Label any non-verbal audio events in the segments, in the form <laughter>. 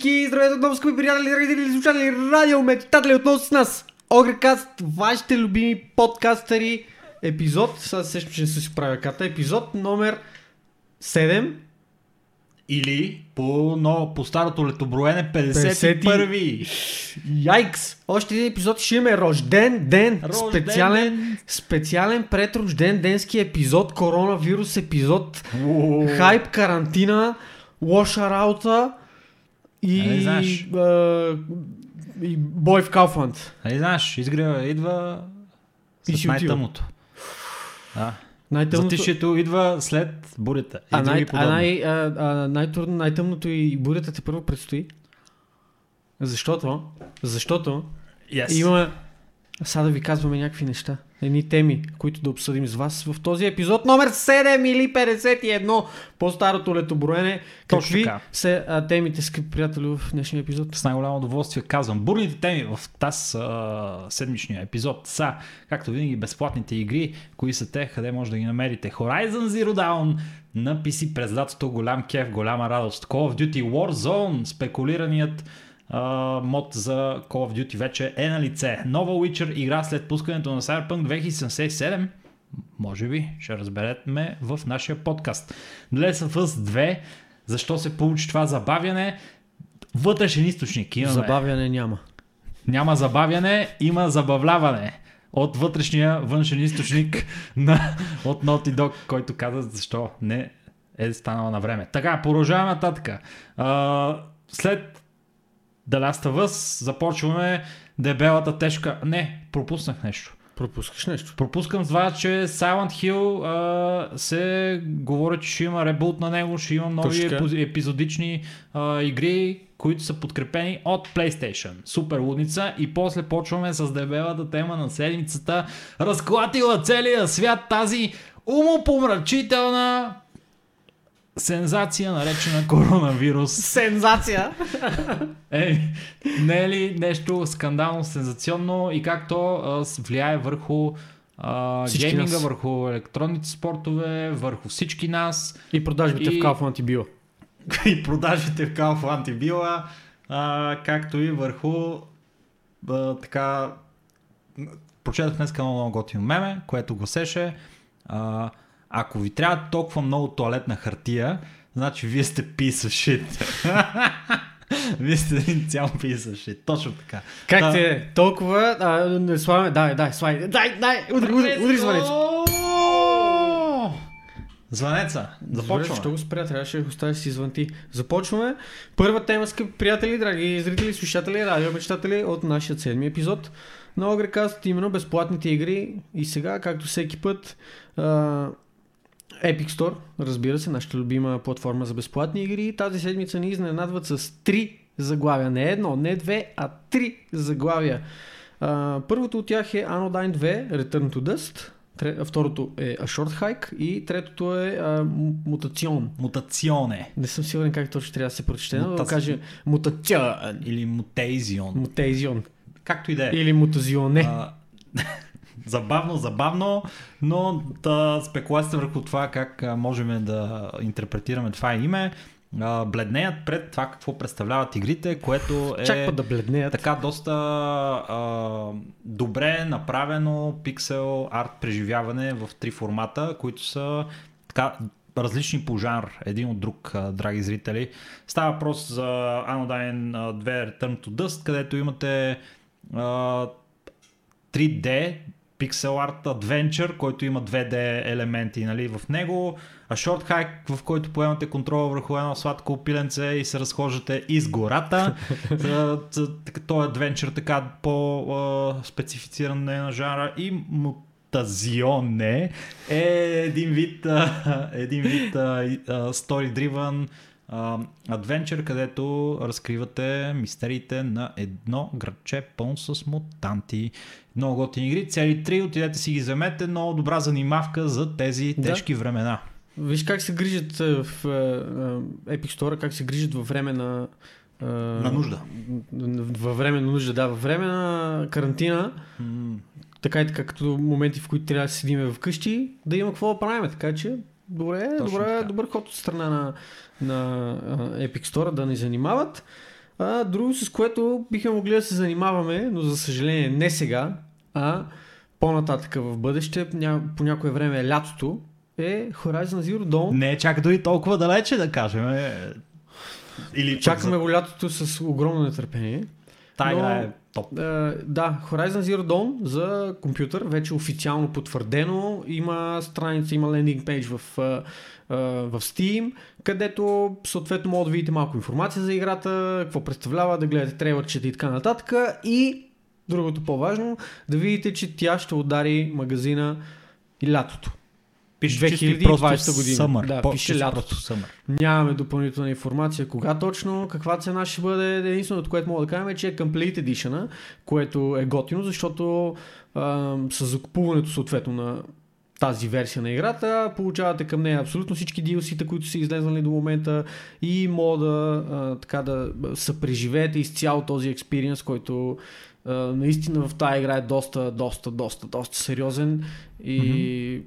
Всички! Здравейте отново, скъпи приятели, зрители, слушатели, радио, метатели отново с нас! Огрекаст, вашите любими подкастъри, епизод, сега се сещам, че не си правя карта, епизод номер 7. Или по, но, по старото летоброене 51-ви. Яйкс! Още един епизод ще имаме рожден ден, Рожден специален, ден. специален предрожден денски епизод, коронавирус епизод, Ууу. хайп, карантина, лоша работа и, Нали знаеш? а, и бой в Кауфланд. Нали знаеш, изгрева идва И с си отива. най-тъмното. Да. Най-тъмното... Затишието идва след бурята. И А, най- а, най- а, а, най-трудно, най-тъмното и бурята те първо предстои. Защото, защото Yes. имаме, сега да ви казваме някакви неща, едни теми, които да обсъдим с вас в този епизод номер 7 или 51 по старото летоброене. Какви така. са а, темите, скъпи приятели, в днешния епизод? С най-голямо удоволствие казвам. Бурните теми в тази седмичния епизод са, както винаги, безплатните игри. Кои са те, къде може да ги намерите? Horizon Zero Dawn на PC през лятото. Голям кеф, голяма радост. Call of Duty Warzone, спекулираният а, мод за Call of Duty вече е на лице. Нова Witcher игра след пускането на Cyberpunk 2077. Може би ще разберете в нашия подкаст. Last of Us 2. Защо се получи това забавяне? Вътрешен източник имаме. Забавяне няма. Няма забавяне, има забавляване. От вътрешния външен източник на, от Naughty Dog, който каза защо не е станала на време. Така, продължаваме нататък. А, след The Last of Us започваме дебелата тежка... Не, пропуснах нещо. Пропускаш нещо. Пропускам това, че Silent Hill а, се говори, че ще има ребут на него, ще има нови епи- епизодични а, игри, които са подкрепени от PlayStation. Супер лудница и после почваме с дебелата тема на седмицата. Разклатила целия свят тази умопомрачителна сензация, наречена коронавирус. Сензация! Е, не е ли нещо скандално, сензационно и как то а, влияе върху а, гейминга, нас. върху електронните спортове, върху всички нас И продажбите И- в Kaufland <laughs> и и продажите в Kaufland и а, както и върху а, така прочетах днес едно много готино меме, което гласеше а, ако ви трябва толкова много туалетна хартия, значи вие сте piece of shit. <laughs> вие сте един цял shit. Точно така. Как Та- те е? Толкова, а, не слагаме, дай, дай, слай, дай, дай, удри, удри, удри звънеца. Звънеца. Започваме. Що го спря, трябваше да го оставиш си извън ти. Започваме. Първа тема, скъпи приятели, драги зрители, слушатели, радиомечтатели от нашия седми епизод на Огрекаст, именно безплатните игри. И сега, както всеки път, а, Epic Store, разбира се, нашата любима платформа за безплатни игри. Тази седмица ни изненадват с три заглавия. Не едно, не две, а три заглавия. А, първото от тях е Anodyne 2, Return to Dust. Тре- Второто е A Short Hike и третото е а, Мутацион. Мутационе. Не съм сигурен как точно трябва да се прочете, но да Мутаци- каже Мутацион. Или мутейзион. Мутейзион. Както и да е. Или Мутазионе. А, <laughs> забавно, забавно, но та, спекулацията върху това как можем да интерпретираме това име, бледнеят пред това какво представляват игрите, което е Чак па да бледнеят. така доста а, добре направено пиксел арт преживяване в три формата, които са така различни по жанр, един от друг, драги зрители. Става въпрос за Anodyne а, 2 Return to Dust, където имате а, 3D пиксел арт адвенчър, който има 2D елементи нали, в него, а Short Hike, в който поемате контрола върху едно сладко пиленце и се разхождате из гората. <laughs> Той адвенчър така по-специфициран е на жанра и Мутазионе е един вид, един вид story-driven адвенчър, където разкривате мистериите на едно градче пълно с мутанти. Много готини игри. Цели три, отидете си ги вземете. Много добра занимавка за тези Да. тежки времена. Виж как се грижат а, в а, а, Epic Store, как се грижат във време на... На нужда. Във време на нужда, да. Във време на карантина, М, така и така, като моменти, в които трябва да седиме вкъщи, да има какво да правим. Така че добре, Точно добре така. добър ход от страна на, на Epic Store да ни занимават. А, друго, с което бихме могли да се занимаваме, но за съжаление не сега, а по-нататък в бъдеще, по някое време е лятото, е Horizon Zero Dawn. Не чак дори толкова далече да кажем. е. Или Чакаме го лятото с огромно нетърпение. Тая игра е топ. Е, да, Horizon Zero Dawn за компютър, вече официално потвърдено. Има страница, има лендинг пейдж в, е, в Steam, където съответно може да видите малко информация за играта, какво представлява, да гледате трейлърчета и така нататък. И другото по-важно, да видите, че тя ще удари магазина и лятото. Пише 2020 чисто и просто година. Съмър. Да, По- пише лятото. съмър. Нямаме допълнителна информация кога точно, каква цена ще бъде. Единственото, което мога да кажем е, че е Complete Edition, което е готино, защото а, с закупуването съответно на тази версия на играта, получавате към нея абсолютно всички DLC-та, които са излезнали до момента и мога да, а, така да съпреживеете изцяло този експириенс, който а, наистина в тази игра е доста, доста, доста, доста сериозен и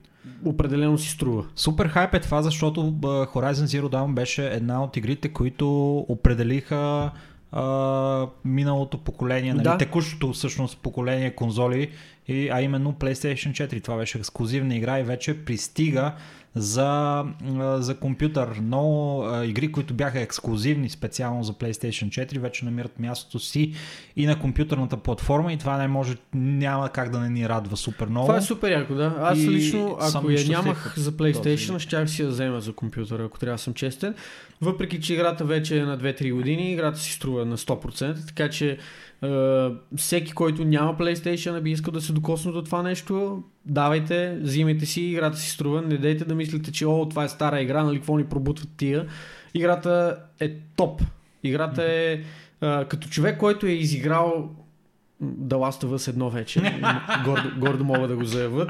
определено си струва. Супер хайп е това, защото Horizon Zero Dawn беше една от игрите, които определиха а, миналото поколение, нали, Да. текущото всъщност поколение конзоли, и, а именно PlayStation 4. Това беше ексклюзивна игра и вече пристига за, за компютър. А, игри, които бяха ексклюзивни специално за PlayStation 4, вече намират мястото си и на компютърната платформа и това не може, няма как да не ни радва супер много. Това е супер яко, да. Аз И лично, ако я нямах за PlayStation, щях си я взема за компютъра, ако трябва да съм честен. Въпреки, че играта вече е на 2-3 години, играта си струва на 100%, така че е, всеки, който няма PlayStation, би искал да се докосне до това нещо, давайте, взимайте си, играта си струва, не дейте да мислите, че о, това е стара игра, нали, какво ни пробутват тия. Играта е топ. Играта е е, като човек, който е изиграл The Last of Us едно вече, гордо, гордо могат да го заявят.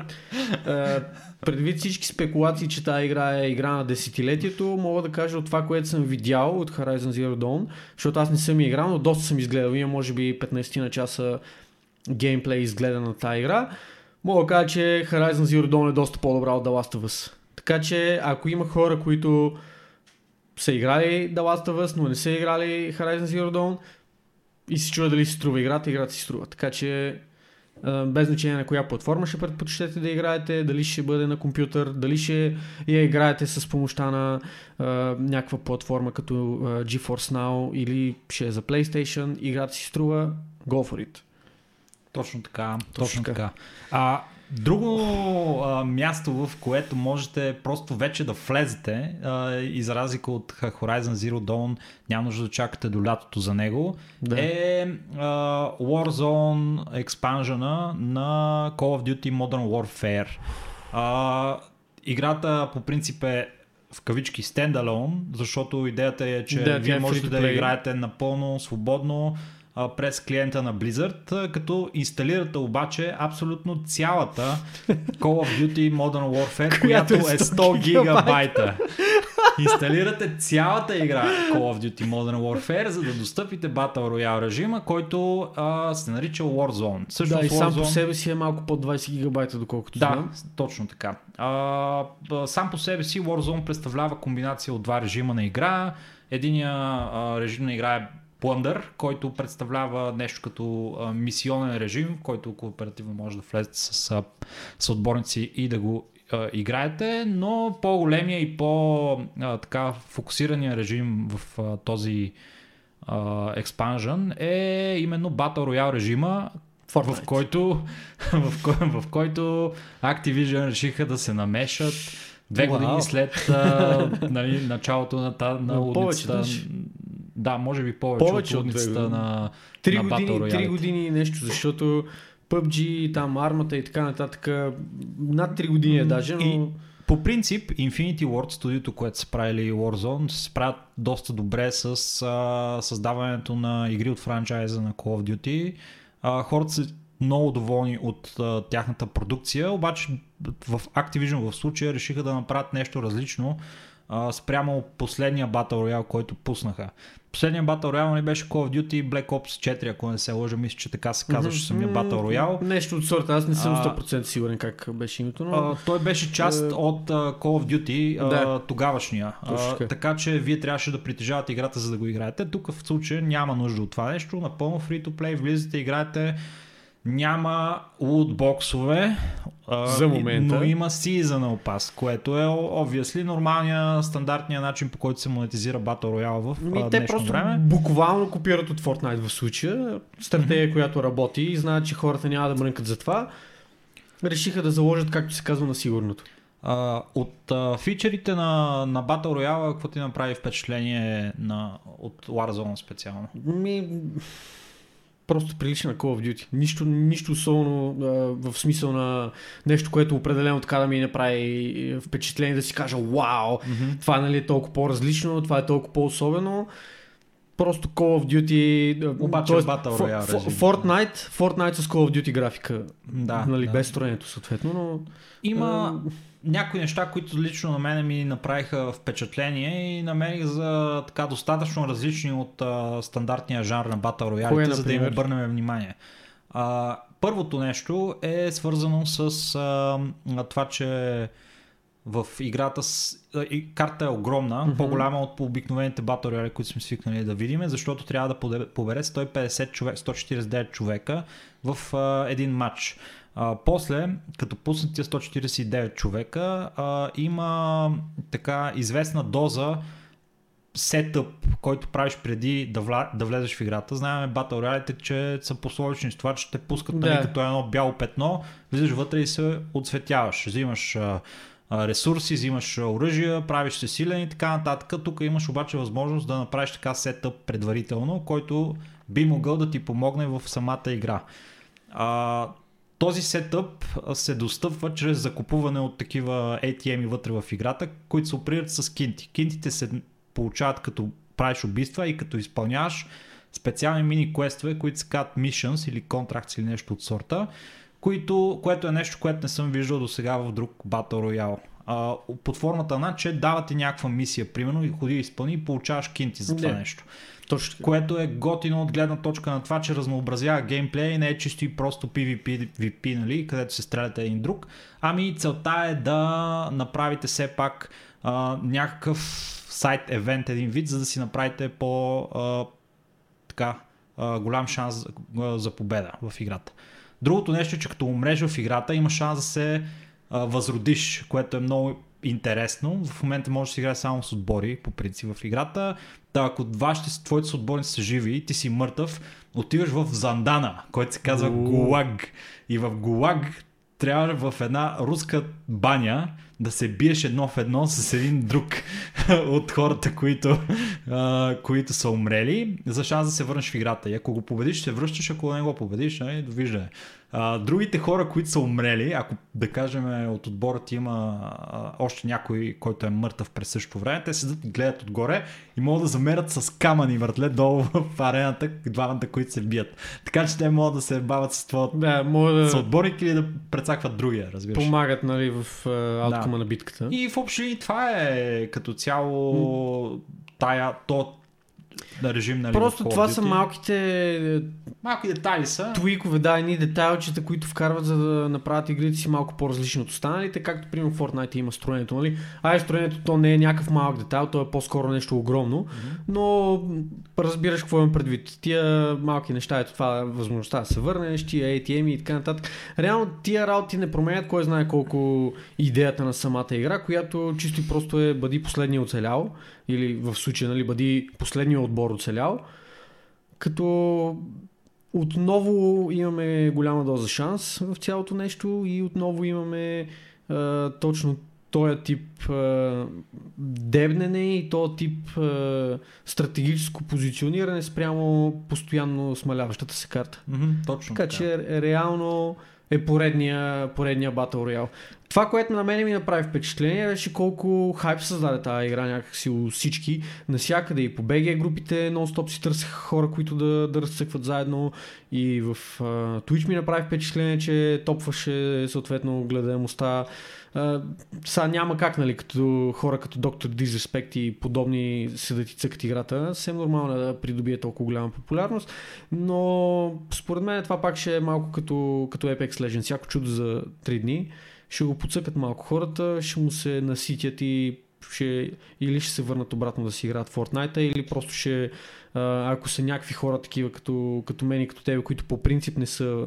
Е, предвид всички спекулации, че тази игра е игра на десетилетието, мога да кажа от това, което съм видял от Horizon Zero Dawn, защото аз не съм играл, но доста съм изгледал. Имам може би 15 на часа геймплей изгледан на тази игра. Мога да кажа, че Horizon Zero Dawn е доста по-добра от The Last of Us. Така че, ако има хора, които са играли The Last of Us, но не са играли Horizon Zero Dawn и се чува дали си струва играта, играта си струва. Така че без значение на коя платформа ще предпочитате да играете, дали ще бъде на компютър, дали ще я играете с помощта на а, някаква платформа като а, GeForce Now или ще е за PlayStation, играта си струва, go for it. Точно така. Точно, Точно така. А, друго а, място, в което можете просто вече да влезете а, и за разлика от Horizon Zero Dawn няма нужда да чакате до лятото за него, Да. е а, Warzone експанжена на Call of Duty Modern Warfare. А, играта по принцип е в кавички стендалон, защото идеята е, че Да, тя вие е можете да играете напълно свободно през клиента на Blizzard, като инсталирате обаче абсолютно цялата Call of Duty Modern Warfare, която Която е е 100 100 гигабайта. Инсталирате цялата игра Call of Duty Modern Warfare, за да достъпите Battle Royale режима, който а, се нарича Warzone. Всъщност Да, и сам по Warzone- себе си е малко под 20 гигабайта, доколкото да, знам. точно така. А, сам по себе си Warzone представлява комбинация от два режима на игра. Единия режим на игра е Plunder, който представлява нещо като а, мисионен режим, в който кооперативно може да влезете с, а, с отборници и да го а, играете, но по-големия и по-така фокусирания режим в а, този експанжен е именно Battle Royale режима, в който, <laughs> в, кой, в който Activision решиха да се намешат две Уау. години след а, нали, началото на, та, на Но повече, лудницата. даже. Да, може би повече, Повече от от на, Три на години, Battle три Royale. години и нещо, защото PUBG, там армата и така нататък, над 3 години е даже, но... И по принцип, Infinity Ward, студиото, което са правили Warzone, се справят доста добре с а, създаването на игри от франчайза на Call of Duty. А, хората са много доволни от а, тяхната продукция, обаче в Activision в случая решиха да направят нещо различно. А, спрямо последния Battle Royale, който пуснаха. Последният Battle Royale нали беше Call of Duty Black Ops 4, ако не се лъжа, мисля, че така се казваше самия Battle Royale. Нещо от сорта, аз не съм 100% сигурен как беше името, но... А, той беше част uh, от uh, Call of Duty, да. тогавашния. Uh, така че вие трябваше да притежавате играта, за да го играете. Тук в случая няма нужда от това нещо. Напълно free to play, влизате, играете няма лутбоксове, за момента. но има Seasonal Pass, което е obviously нормалния, стандартния начин по който се монетизира Battle Royale в Ми, те просто време. буквално копират от Fortnite в случая. Стратегия, mm-hmm. която работи и знаят, че хората няма да мрънкат за това. Решиха да заложат, както се казва, на сигурното. Uh, от uh, фичерите на, на Battle Royale, какво ти направи впечатление на, от Warzone специално? Ми, просто прилича на Call of Duty. Нищо, нищо особено а, в смисъл на нещо, което определено така да ми направи впечатление да си кажа вау, mm-hmm. това нали, е толкова по-различно, това е толкова по-особено. Просто Call of Duty, Обаче тоест, Battle Royale F- Fortnite, Fortnite с Call of Duty графика. Да, нали, да. без строението съответно, но... Има, някои неща, които лично на мен ми направиха впечатление и намерих за така достатъчно различни от а, стандартния жанр на Battle Royale, за да им обърнем внимание. А, първото нещо е свързано с а, това, че в играта с, и карта е огромна, mm-hmm. по-голяма от по обикновените Battle Royale, които сме свикнали да видим, защото трябва да побере 150 човек, 149 човека в а, един матч. А, после, като пуснат тия 149 човека, а, има така известна доза сетъп, който правиш преди да, вла... да влезеш в играта. Знаем Battle Royale, че са пословични с това, че те пускат нали, като едно бяло петно, влизаш вътре и се отсветяваш. Взимаш а, ресурси, взимаш оръжия, правиш се силен и така нататък. Тук имаш обаче възможност да направиш така сетъп предварително, който би могъл да ти помогне в самата игра. А, този сетъп се достъпва чрез закупуване от такива ATM-и вътре в играта, които се оперират с кинти. Кинтите се получават като правиш убийства и като изпълняваш специални мини квестове, които се казват missions или contracts или нещо от сорта, които, което е нещо, което не съм виждал до сега в друг Battle Royale. А, под формата на, че давате някаква мисия, примерно, и ходи и изпълни и получаваш кинти за това не. нещо. Точно. Което е готино от гледна точка на това, че разнообразява геймплея и не е чисто и просто PvP, VP, нали, където се стреляте един друг. Ами целта е да направите все пак а, някакъв сайт евент един вид, за да си направите по а, така, а, голям шанс а, за победа в играта. Другото нещо е, че като умреш в играта, има шанс да се а, възродиш, което е много интересно. В момента можеш да си играе само с отбори, по принцип в играта. Та, ако вашите, твоите отборници са живи и ти си мъртъв, отиваш в Зандана, който се казва Гулаг. И в Гулаг трябва в една руска баня да се биеш едно в едно с един друг <laughs> от хората, които, а, които са умрели, за шанс да се върнеш в играта. И ако го победиш, се връщаш, ако не го победиш, нали, довиждане. А, другите хора, които са умрели, ако да кажем от отбора ти има а, още някой, който е мъртъв през същото време, те седат и гледат отгоре и могат да замерят с камъни въртле долу в арената двамата, които се бият. Така че те могат да се бават с това да, да... съотборник или да прецакват другия, разбираш. Помагат нали, в uh, да. на битката. И в общи това е като цяло тая, то да режим, нали, Просто това са малките... Малки детайли са. Твикове, да, едни детайлчета, които вкарват за да направят игрите си малко по-различни от останалите, както примерно Fortnite има строенето, нали? А строенето то не е някакъв малък детайл, то е по-скоро нещо огромно, mm-hmm. но разбираш какво имам предвид. Тия малки неща, ето това е възможността да се върнеш, тия ATM и така нататък. Реално тия работи не променят кой знае колко идеята на самата игра, която чисто и просто е бъди последния оцелял или в случая нали, бъди последния отбор оцелял. Като отново имаме голяма доза шанс в цялото нещо и отново имаме а, точно този тип а, дебнене и този тип а, стратегическо позициониране спрямо постоянно смаляващата се карта. Mm-hmm, точно така, така че реално е поредния, поредния Battle Royale. Това, което на мен ми направи впечатление, беше колко хайп създаде тази игра някакси у всички. Насякъде и по BG групите нон-стоп си търсеха хора, които да, да разцъкват заедно. И в uh, Twitch ми направи впечатление, че топваше съответно гледаемостта. Uh, сега няма как, нали, като хора като Dr. Disrespect и подобни седат и цъкат играта. Съвсем нормално е да придобие толкова голяма популярност, но според мен това пак ще е малко като, като Apex Legends. Всяко чудо за 3 дни ще го подсъкат малко хората, ще му се наситят и ще, или ще се върнат обратно да си играят Fortnite, или просто ще, ако са някакви хора такива като, като мен и като тебе, които по принцип не са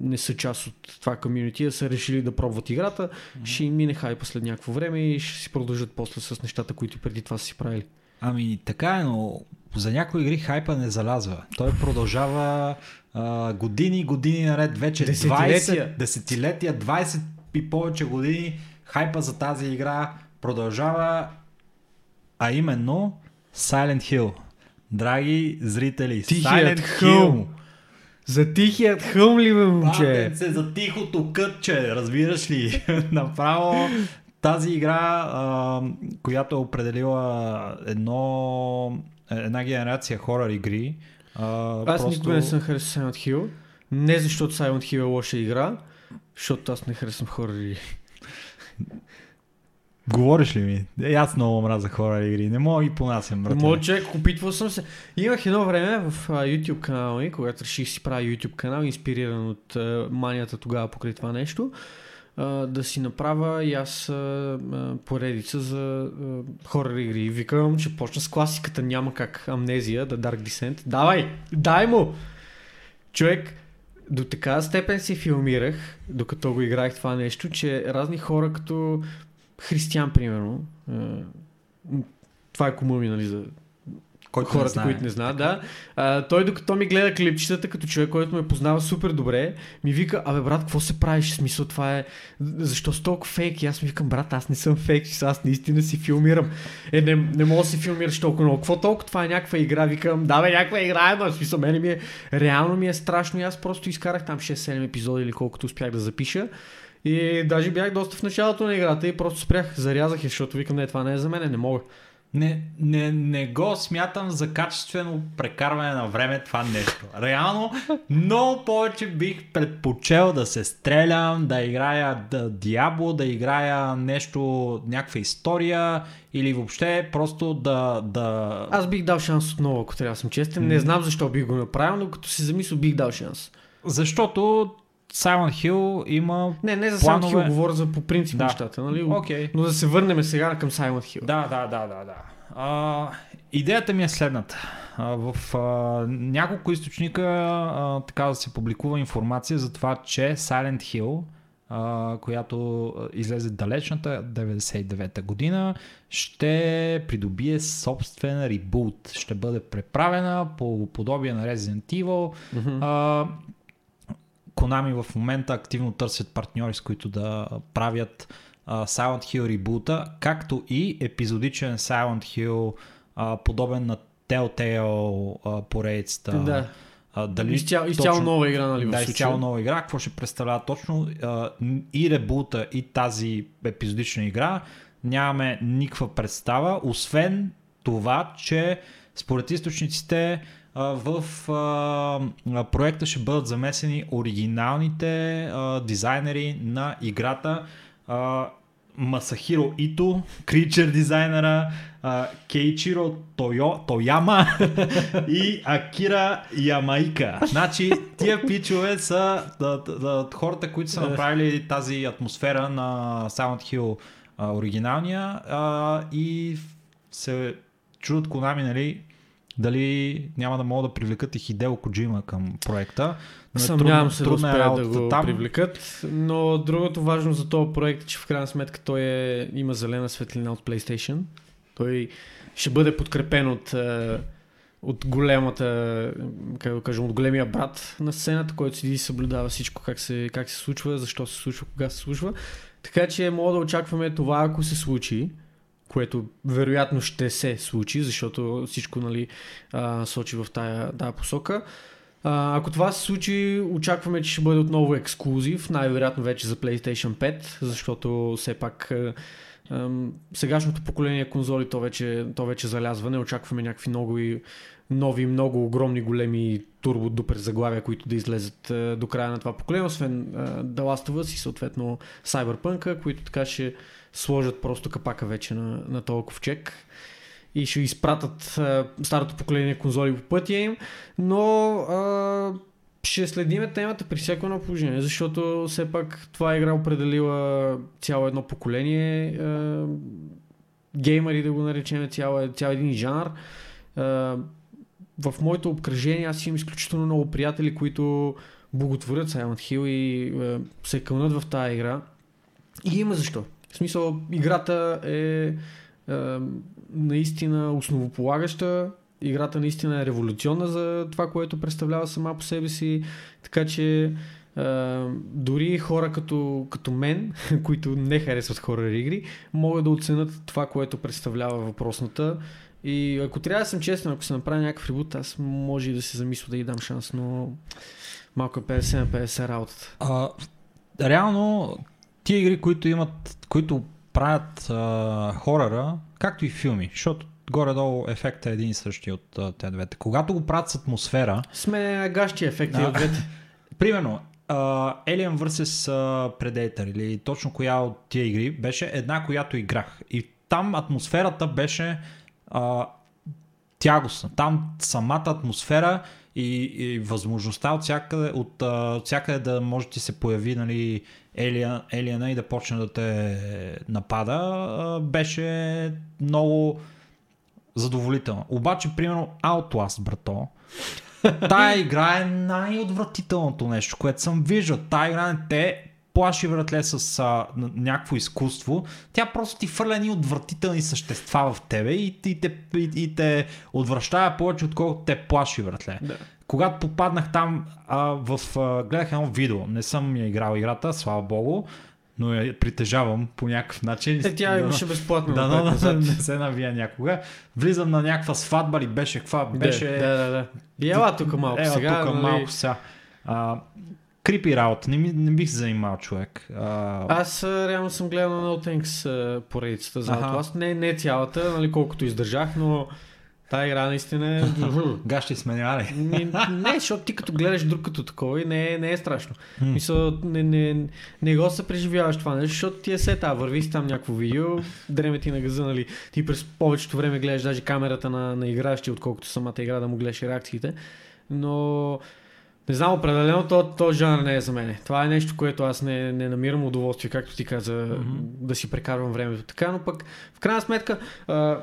не са част от това комьюнити, а са решили да пробват играта, mm-hmm. ще им мине хайпа след някакво време и ще си продължат после с нещата, които преди това са си правили. Ами така е, но за някои игри хайпа не залязва. Той продължава а, години, години наред, вече десетилетия. 20, десетилетия, 20 и повече години хайпа за тази игра продължава, а именно Silent Hill. Драги зрители, Тихият Silent Hill. За тихият хълм ли, бе, момче? се за тихото кътче, разбираш ли? <laughs> Направо тази игра, а, която е определила едно, една генерация хорър игри. А, аз просто... никога не съм харесал Silent Hill. Не защото Silent Hill е лоша игра, защото аз не харесвам хорър игри. Говориш ли ми? Е, аз много мразя хора игри. Не мога ги понасям, брат. Мога човек, опитвал съм се. Имах едно време в YouTube канала ми, когато реших си правя YouTube канал, инспириран от манията тогава покрай това нещо, да си направя и аз поредица за хорър игри. И викам, че почна с класиката, няма как амнезия, да Dark Descent. Давай, дай му! Човек, до така степен си филмирах, докато го играх това нещо, че разни хора като християн, примерно, това е комуми, нали, за който хората, които не знаят, да. А, той докато ми гледа клипчетата, като човек, който ме познава супер добре, ми вика, абе брат, какво се правиш? Смисъл, това е... Защо си толкова фейк? И аз ми викам, брат, аз не съм фейк, аз наистина си филмирам. Е, не, не мога да си филмираш толкова много. Какво толкова? Това е някаква игра. Викам, да бе, някаква игра е, но смисъл, мене ми е... Реално ми е страшно и аз просто изкарах там 6-7 епизода или колкото успях да запиша. И даже бях доста в началото на играта и просто спрях, зарязах я, защото викам, не, това не е за мен, не мога. Не, не, не го смятам за качествено прекарване на време това нещо. Реално, много повече бих предпочел да се стрелям, да играя да, Диабло, да играя нещо, някаква история или въобще просто да, да... Аз бих дал шанс отново, ако трябва да съм честен. Не знам защо бих го направил, но като си замисля, бих дал шанс. Защото Silent Hill има Не, не за планове... Silent Hill, говоря за по принцип да. нещата, нали? Okay. Но да се върнем сега към Silent Hill. Да, да, да, да, да. А, идеята ми е следната. А, в а, няколко източника а, така да се публикува информация за това, че Silent Hill, а, която излезе далечната 99-та година, ще придобие собствен ребут. Ще бъде преправена по подобие на Resident Evil. Mm-hmm. А, Konami в момента активно търсят партньори, с които да правят uh, Silent Hill ребута, както и епизодичен Silent Hill, uh, подобен на Telltale uh, поредицата. Да. Дали изцяло, изцяло нова игра, нали? Да, изцяло нова игра. Какво ще представлява точно и ребута, и тази епизодична игра, нямаме никаква представа, освен това, че според източниците в проекта ще бъдат замесени оригиналните дизайнери на играта. Масахиро Ито, Кричер дизайнера, Кейчиро Тойо, Тояма <laughs> и Акира Ямайка. Значи, тия пичове са да, да, да, хората, които са направили тази атмосфера на Silent Hill оригиналния и се чудат Konami, нали, дали няма да могат да привлекат и Хидео Коджима към проекта. Но е Съмнявам се да е успеят да го там. привлекат, но другото важно за този проект е, че в крайна сметка той е, има зелена светлина от PlayStation. Той ще бъде подкрепен от, е, от големата, как да кажем, от големия брат на сцената, който седи и съблюдава всичко как се, как се случва, защо се случва, кога се случва. Така че мога да очакваме това, ако се случи което вероятно ще се случи, защото всичко нали, а, сочи в тая, тая посока. А, ако това се случи, очакваме, че ще бъде отново ексклюзив, най-вероятно вече за PlayStation 5, защото все пак а, а, сегашното поколение конзоли то вече, то вече залязва, не очакваме някакви много и нови, много огромни, големи турбо дупер заглавия, които да излезат а, до края на това поколение, освен а, The Last of Us и съответно Cyberpunk, които така ще сложат просто капака вече на, на този ковчег и ще изпратят а, старото поколение конзоли по пътя им, но а, ще следиме темата при всяко едно положение, защото все пак това игра определила цяло едно поколение а, геймери да го наречем, цял, цял един жанр. А, в моето обкръжение аз имам изключително много приятели, които боготворят Silent Hill и а, се кълнат в тази игра. И има защо. В смисъл, играта е а, наистина основополагаща. Играта наистина е революционна за това, което представлява сама по себе си. Така че Uh, дори хора като, като мен, <laughs> които не харесват хорър игри, могат да оценят това, което представлява въпросната. И ако трябва да съм честен, ако се направи някакъв ребут, аз може и да се замисля да й дам шанс, но малко 50 на 50 работата. А, реално, тия игри, които имат, които правят а, хорора, както и филми, защото горе-долу ефектът е един и същи от тези двете. Когато го правят с атмосфера... Сме гащи ефекти от двете. <laughs> Примерно, uh, Alien vs. Predator или точно коя от тия игри беше една, която играх. И там атмосферата беше uh, тягостна. Там самата атмосфера и, и възможността от всякъде, от, uh, всякъде да може да се появи нали, Елиана, Елиана и да почне да те напада, беше много задоволително. Обаче, примерно, Outlast, брато, тая игра е най-отвратителното нещо, което съм виждал. Тая игра не те плаши вратле с а, някакво изкуство. Тя просто ти фърля едни отвратителни същества в тебе и, и, те, и, и те отвръщава повече, отколкото те плаши вратле. Да. Когато попаднах там, а, в, а, гледах едно видео. Не съм я играл играта, слава богу, но я притежавам по някакъв начин. Е, тя имаше безплатно. Да, но, назад. <laughs> не се навия някога. Влизам на някаква сватба ли беше, каква беше... Да, да, да. И ела тук малко Ела сега. тук нали, малко сега. А, крипи работа, не, не бих се занимавал човек. А, Аз реално съм гледал на No Thanks поредицата за. Outlast. Не, не цялата, нали, колкото издържах, но тази игра наистина е... гащи сменяли. Ми, не, защото ти като гледаш друг като такова и не, е- не е страшно. Мисля, не, не, не го се преживяваш това нещо, защото ти е сета, върви си там някакво видео, дреме ти на газа, нали, ти през повечето време гледаш даже камерата на, на игращи, отколкото самата игра да му гледаш реакциите. Но не знам, определено то, то жанр не е за мен. Това е нещо, което аз не, не намирам удоволствие, както ти каза, mm-hmm. да си прекарвам времето така, но пък в крайна сметка а,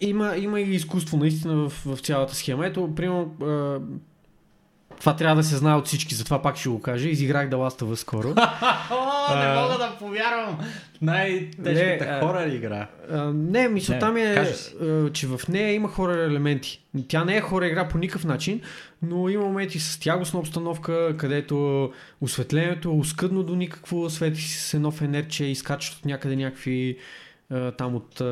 има, има и изкуство наистина в, в цялата схема. Ето, примерно, а, това трябва да се знае от всички, затова пак ще го кажа. Изиграх The Last скоро. <laughs> О, не мога да повярвам. Най-тежката хора игра. Не, мисълта ми е, че в нея има хора елементи. Тя не е хора игра по никакъв начин, но има моменти с тягостна обстановка, където осветлението е оскъдно до никакво, свети с едно фенерче, изкачат от някъде някакви там от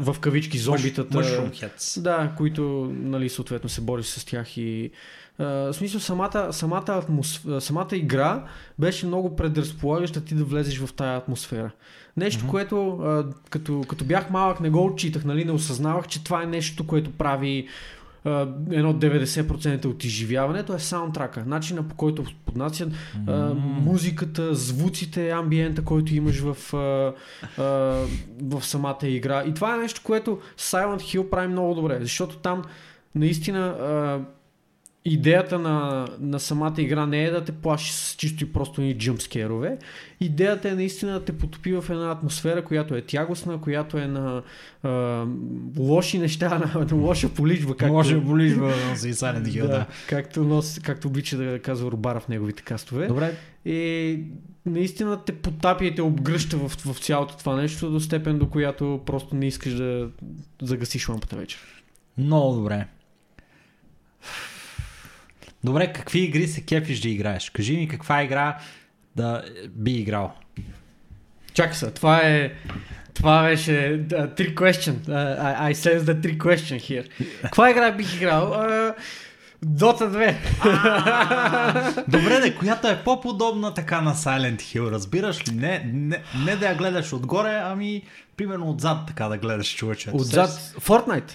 в кавички зомбитата. Mushroom. Да, които нали, съответно се бори с тях и а, в смисъл самата, самата, атмосф... самата игра беше много предразполагаща ти да влезеш в тая атмосфера. Нещо, mm-hmm. което а, като, като бях малък не го отчитах, нали, не осъзнавах, че това е нещо, което прави едно 90% от изживяването е саундтрака. Начина по който поднасят а, музиката, звуците, амбиента, който имаш в, а, а, в самата игра. И това е нещо, което Silent Hill прави много добре, защото там наистина а, идеята на, на самата игра не е да те плаши с чисто и просто ни джъмскерове. Идеята е наистина да те потопи в една атмосфера, която е тягостна, която е на а, лоши неща, <laughs> на, на лоша поличба. Както, Може болижба за и Silent Hill, <laughs> да, да. както, нос, както обича да казва Рубара в неговите кастове. Добре, И наистина те потапя и те обгръща в, в цялото това нещо до степен, до която просто не искаш да загасиш лампата вечер. много добре. Добре, какви игри се кефиш да играеш? Кажи ми каква игра да би играл. Чакай се, това е... Това беше uh, three question. Uh, I, I sense the three question here. Каква игра бих играл? Uh, Дота 2. Добре, де, която е по-подобна така на Silent Hill, разбираш ли? Не, не, не да я гледаш отгоре, ами примерно отзад така да гледаш човече. Отзад? Fortnite?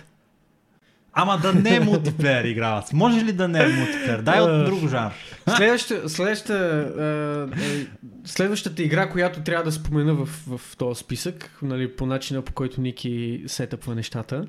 Ама да не е мултиплеер игра. Може ли да не е мултиплеер? Дай от друг жанр. Следващата, следващата, следващата игра, която трябва да спомена в, в този списък, нали, по начина по който Ники сетъпва нещата,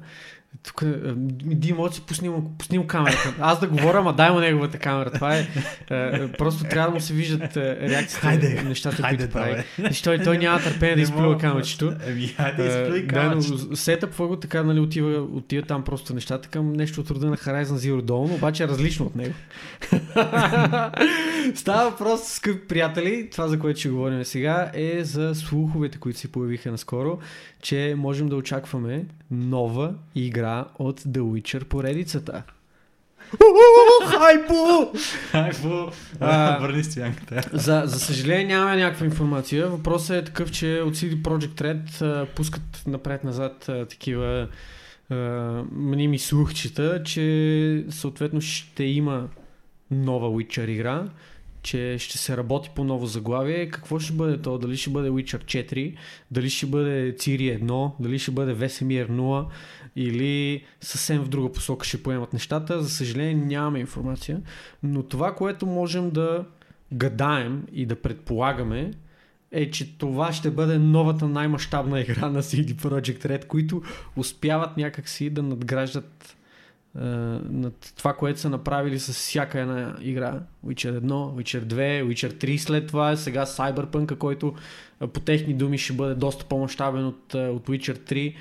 тук Ди, може да си пуснем, пуснем камерата. Аз да говоря, ама дай му неговата камера. Това е. е просто трябва да му се виждат реакциите хайде, нещата, хайде, които прави. Той, той няма търпение да изплюва камерчето. Еми, хайде, изплюй камерчето. Да, сетъп го така, нали, отива, отива там просто нещата към нещо от рода на Horizon Zero Dawn, обаче е различно от него. <laughs> Става въпрос, скъпи приятели, това за което ще говорим сега е за слуховете, които се появиха наскоро, че можем да очакваме нова игра от The Witcher поредицата. Хайпо! Хайпо! Върни стоянката. За, за съжаление нямаме някаква информация. Въпросът е такъв, че от CD Projekt Red а, пускат напред-назад а, такива а, мними слухчета, че съответно ще има нова Witcher игра че ще се работи по ново заглавие. Какво ще бъде то? Дали ще бъде Witcher 4, дали ще бъде Ciri 1, дали ще бъде Vesemir 0 или съвсем в друга посока ще поемат нещата. За съжаление нямаме информация, но това, което можем да гадаем и да предполагаме е, че това ще бъде новата най-мащабна игра на CD Projekt Red, които успяват някакси да надграждат на това, което са направили с всяка една игра. Witcher 1, Witcher 2, Witcher 3 след това, сега Cyberpunk, който по техни думи ще бъде доста по-масштабен от, от Witcher 3.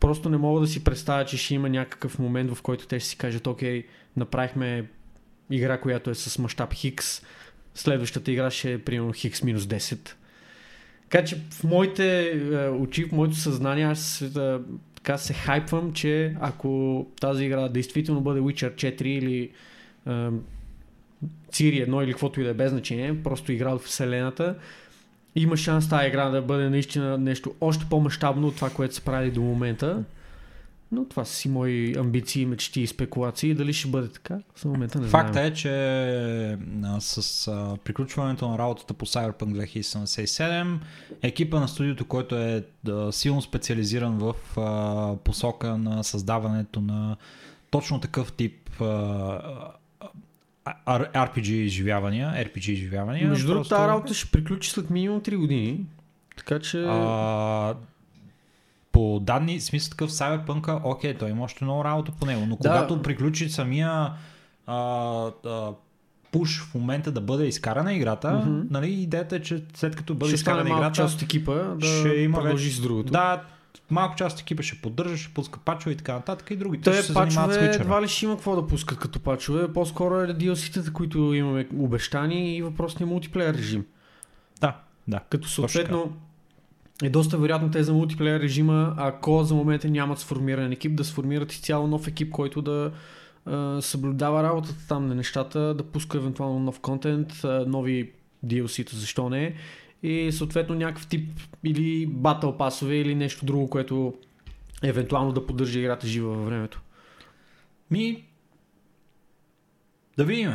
Просто не мога да си представя, че ще има някакъв момент, в който те ще си кажат, окей, направихме игра, която е с мащаб Хикс, следващата игра ще е примерно Хикс минус 10. Така че в моите очи, в моето съзнание, аз така се хайпвам, че ако тази игра действително бъде Witcher 4 или uh, Ciri 1 или каквото и да е без значение, просто игра от вселената, има шанс тази игра да бъде наистина нещо още по-масштабно от това, което се прави до момента. Но това са си мои амбиции, мечти и спекулации. Дали ще бъде така? За момента не Факта е, че а, с а, приключването на работата по Cyberpunk 2077, екипа на студиото, който е да, силно специализиран в а, посока на създаването на точно такъв тип а, RPG изживявания, RPG изживявания. Между другото, просто... тази работа ще приключи след минимум 3 години. Така че... А, по данни, смисъл такъв Cyberpunk, окей, той има още много работа по него, но да. когато приключи самия а, а, пуш в момента да бъде изкарана играта, mm-hmm. нали, идеята е, че след като бъде ще изкарана играта, част от екипа да ще има продължи с другото. Да, малко част от екипа ще поддържа, ще пуска пачове и така нататък и другите Те ще се пачове с едва ли ще има какво да пускат като пачове, по-скоро е DLC-тата, които имаме обещани и въпросния мултиплеер режим. Да, да. Като съответно е доста вероятно те за мултиплеер режима, ако за момента нямат сформиран екип, да сформират изцяло нов екип, който да а, съблюдава работата там на нещата, да пуска евентуално нов контент, а, нови DLC-та, защо не. И съответно някакъв тип или батъл пасове или нещо друго, което евентуално да поддържа играта жива във времето. Ми, да видим.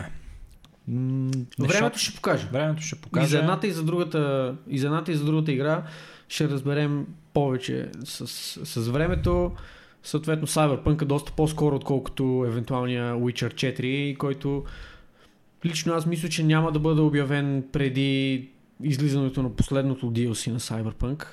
Времето ще покаже. Времето ще покаже. И за едната и за другата, и за едната и за другата игра ще разберем повече с, с времето. Съответно, Cyberpunk е доста по-скоро, отколкото евентуалния Witcher 4, който лично аз мисля, че няма да бъде обявен преди излизането на последното DLC на Cyberpunk,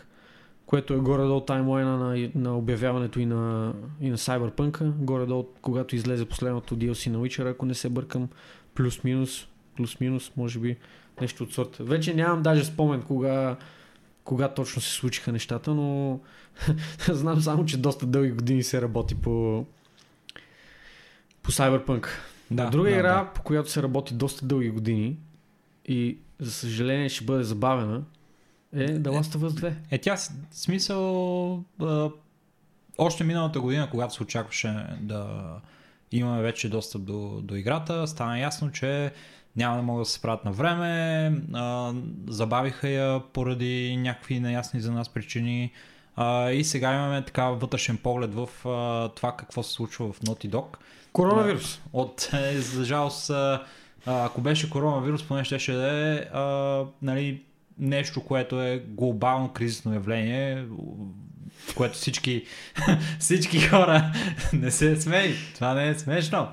което е горе-долу таймлайна на, на обявяването и на, и на Cyberpunk, горе-долу когато излезе последното DLC на Witcher, ако не се бъркам, плюс-минус, плюс-минус, може би нещо от сорта. Вече нямам даже спомен кога кога точно се случиха нещата, но <laughs> знам само, че доста дълги години се работи по, по Cyberpunk. Да, Друга да, игра, да. по която се работи доста дълги години и за съжаление ще бъде забавена, е The Last of Us 2. Е, тя смисъл а, още миналата година, когато се очакваше да имаме вече достъп до, до играта, стана ясно, че няма да могат да се справят на време, а, забавиха я поради някакви неясни за нас причини. А, и сега имаме така вътрешен поглед в а, това какво се случва в Naughty Dog. Коронавирус. От, е, за жалост, а, ако беше коронавирус, поне ще да е а, нали, нещо, което е глобално кризисно явление, което всички, <laughs> всички хора <laughs> не се смеят. Това не е смешно.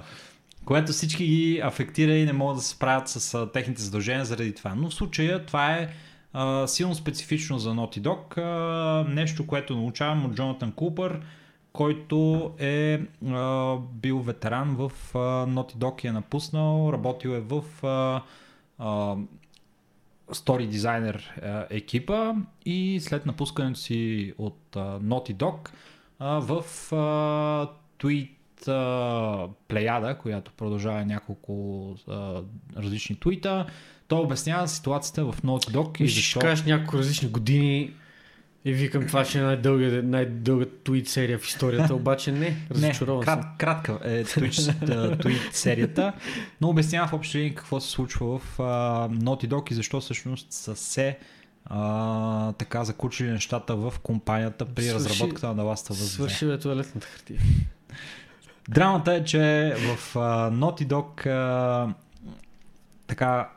Което всички ги афектира и не могат да се справят с а, техните задължения заради това. Но в случая това е а, силно специфично за Naughty Dog. А, нещо, което научавам от Джонатан Купър, който е а, бил ветеран в а, Naughty Dog и е напуснал, работил е в а, а, стори дизайнер екипа и след напускането си от а, Naughty Dog а, в а, Tweet а, плеяда, която продължава няколко а, различни твита, той обяснява ситуацията в Naughty Dog и защо... Ще кажеш няколко различни години и викам това, че е най-дълга, най-дълга твит серия в историята, <laughs> обаче не, разочарован не, крат, кратка е твит, серията, но обяснява в общи линии какво се случва в uh, Naughty Dog и защо всъщност са се uh, така закучили нещата в компанията при свърши, разработката на Last of Us 2. Свърши бе туалетната хартия. Драмата е, че в uh, Naughty Dog uh, така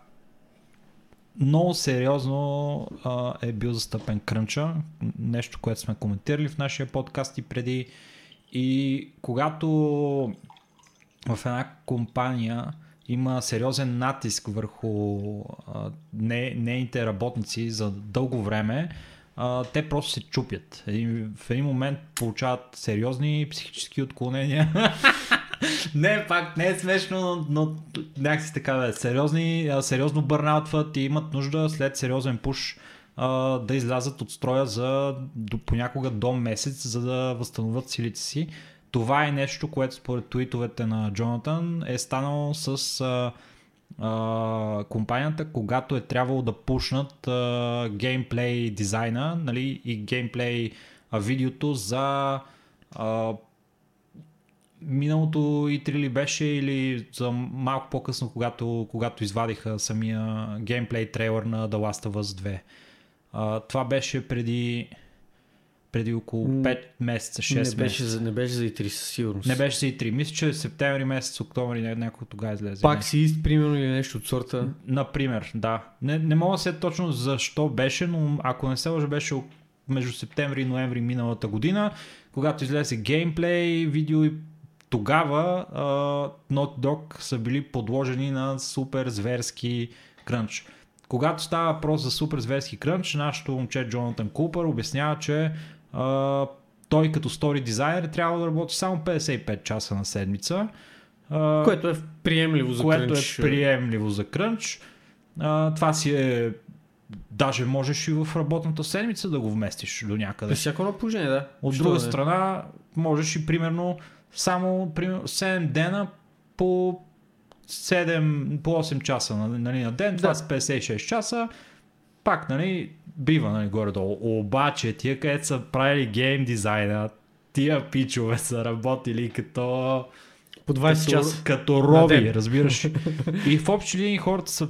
много сериозно а, е бил застъпен крънча, нещо, което сме коментирали в нашия подкаст и преди. И когато в една компания има сериозен натиск върху а, не, нейните работници за дълго време, а, те просто се чупят. В един момент получават сериозни психически отклонения. <laughs> <laughs> не, пак не е смешно, но, но някакси така да е. Сериозни, сериозно бърнаутват и имат нужда след сериозен пуш а, да излязат от строя за до, понякога до месец, за да възстановят силите си. Това е нещо, което според туитовете на Джонатан е станало с а, а, компанията, когато е трябвало да пушнат а, геймплей дизайна нали, и геймплей а, видеото за а, миналото E3 ли беше или за малко по-късно, когато, когато извадиха самия геймплей трейлър на The Last of Us 2. А, това беше преди преди около 5 месеца, 6 не беше месеца. За, не беше за E3 със сигурност. Не беше за E3. Мисля, че септември месец, октомври някой тогава излезе. Пак си ист, примерно, или нещо от сорта. Например, да. Не, не мога да се точно защо беше, но ако не се лъжа, беше между септември и ноември миналата година, когато излезе геймплей, видео и тогава uh, Naughty Dog са били подложени на супер зверски крънч. Когато става въпрос за супер зверски крънч, нашото момче Джонатан Купър обяснява, че uh, той като стори дизайнер трябва да работи само 55 часа на седмица. Uh, което е приемливо за което крънч. Което е приемливо за крънч. Uh, това си е Даже можеш и в работната седмица да го вместиш до някъде. При всяко едно положение, да. От Що друга да страна, можеш и примерно само примерно 7 дена по 7, по 8 часа нали, на ден, това да. са 56 часа, пак нали, бива нали, горе-долу. Обаче тия където са правили гейм дизайна, тия пичове са работили като по 20 като, часа. Като роби, разбираш. <laughs> И в общи линии хората са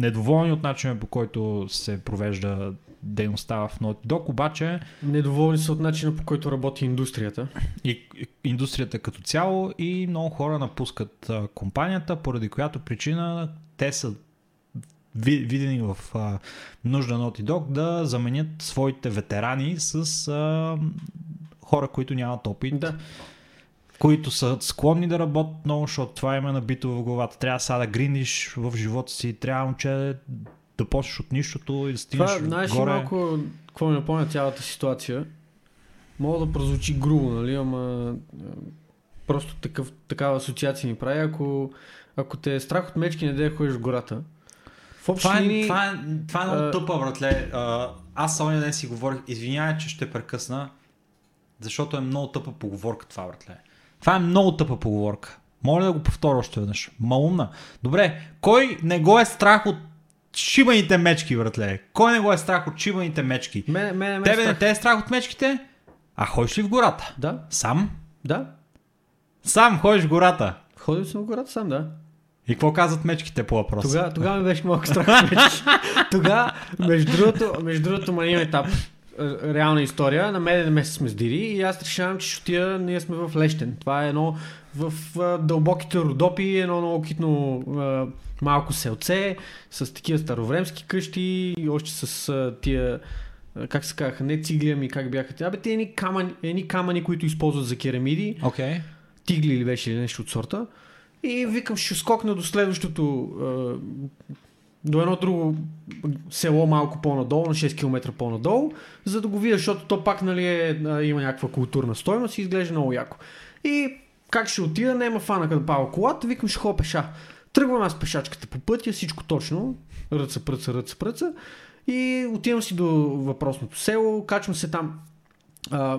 недоволни от начина по който се провежда дейността в Naughty Dog, обаче... Недоволни са от начина по който работи индустрията. И индустрията като цяло и много хора напускат а, компанията, поради която причина те са видени в а, нужда Naughty Dog да заменят своите ветерани с а, хора, които нямат опит. Да които са склонни да работят много, защото това има набито в главата. Трябва сега да гриниш в живота си, трябва момче да почнеш от нищото и да стигнеш това, знаеш горе. малко какво ми напомня цялата ситуация. Мога да прозвучи грубо, нали, ама просто такъв, такава асоциация ми прави. Ако, ако те е страх от мечки, не да ходиш в гората. В общи това, е, това, е, това е много а... тъпа, братле. А, аз само ден си говорих, извинявай, че ще прекъсна, защото е много тъпа поговорка това, братле. Това е много тъпа поговорка. Моля да го повторя още веднъж. Маумна. Добре, кой не го е страх от шибаните мечки, братле? Кой не го е страх от шибаните мечки? Мене, мене, Тебе не те е страх от мечките? А ходиш ли в гората? Да. Сам? Да. Сам ходиш в гората? Ходил съм в гората сам, да. И какво казват мечките по въпроса? Тогава, тогава ми беше малко страх от мечки. <laughs> Тогава, между другото, между другото, ма има етап. А, реална история. На мен месец сме с Дири и аз решавам, че ще отида, ние сме в Лещен. Това е едно в а, дълбоките родопи, едно много китно а, малко селце, с такива старовремски къщи и още с а, тия как се казаха, не цигли, ами как бяха. Абе, те едни камъни, едни камъни, които използват за керамиди, Окей. тигли или беше или нещо от сорта. И викам, ще скокна до следващото, до едно друго село малко по-надолу, на 6 км по-надолу, за да го видя, защото то пак нали, е, има някаква културна стойност и изглежда много яко. И как ще отида, няма фана да пава колата, викам, ще ходя пеша. Тръгвам аз пешачката по пътя, всичко точно, ръца, пръца, ръца, пръца. И отивам си до въпросното село, качвам се там. А,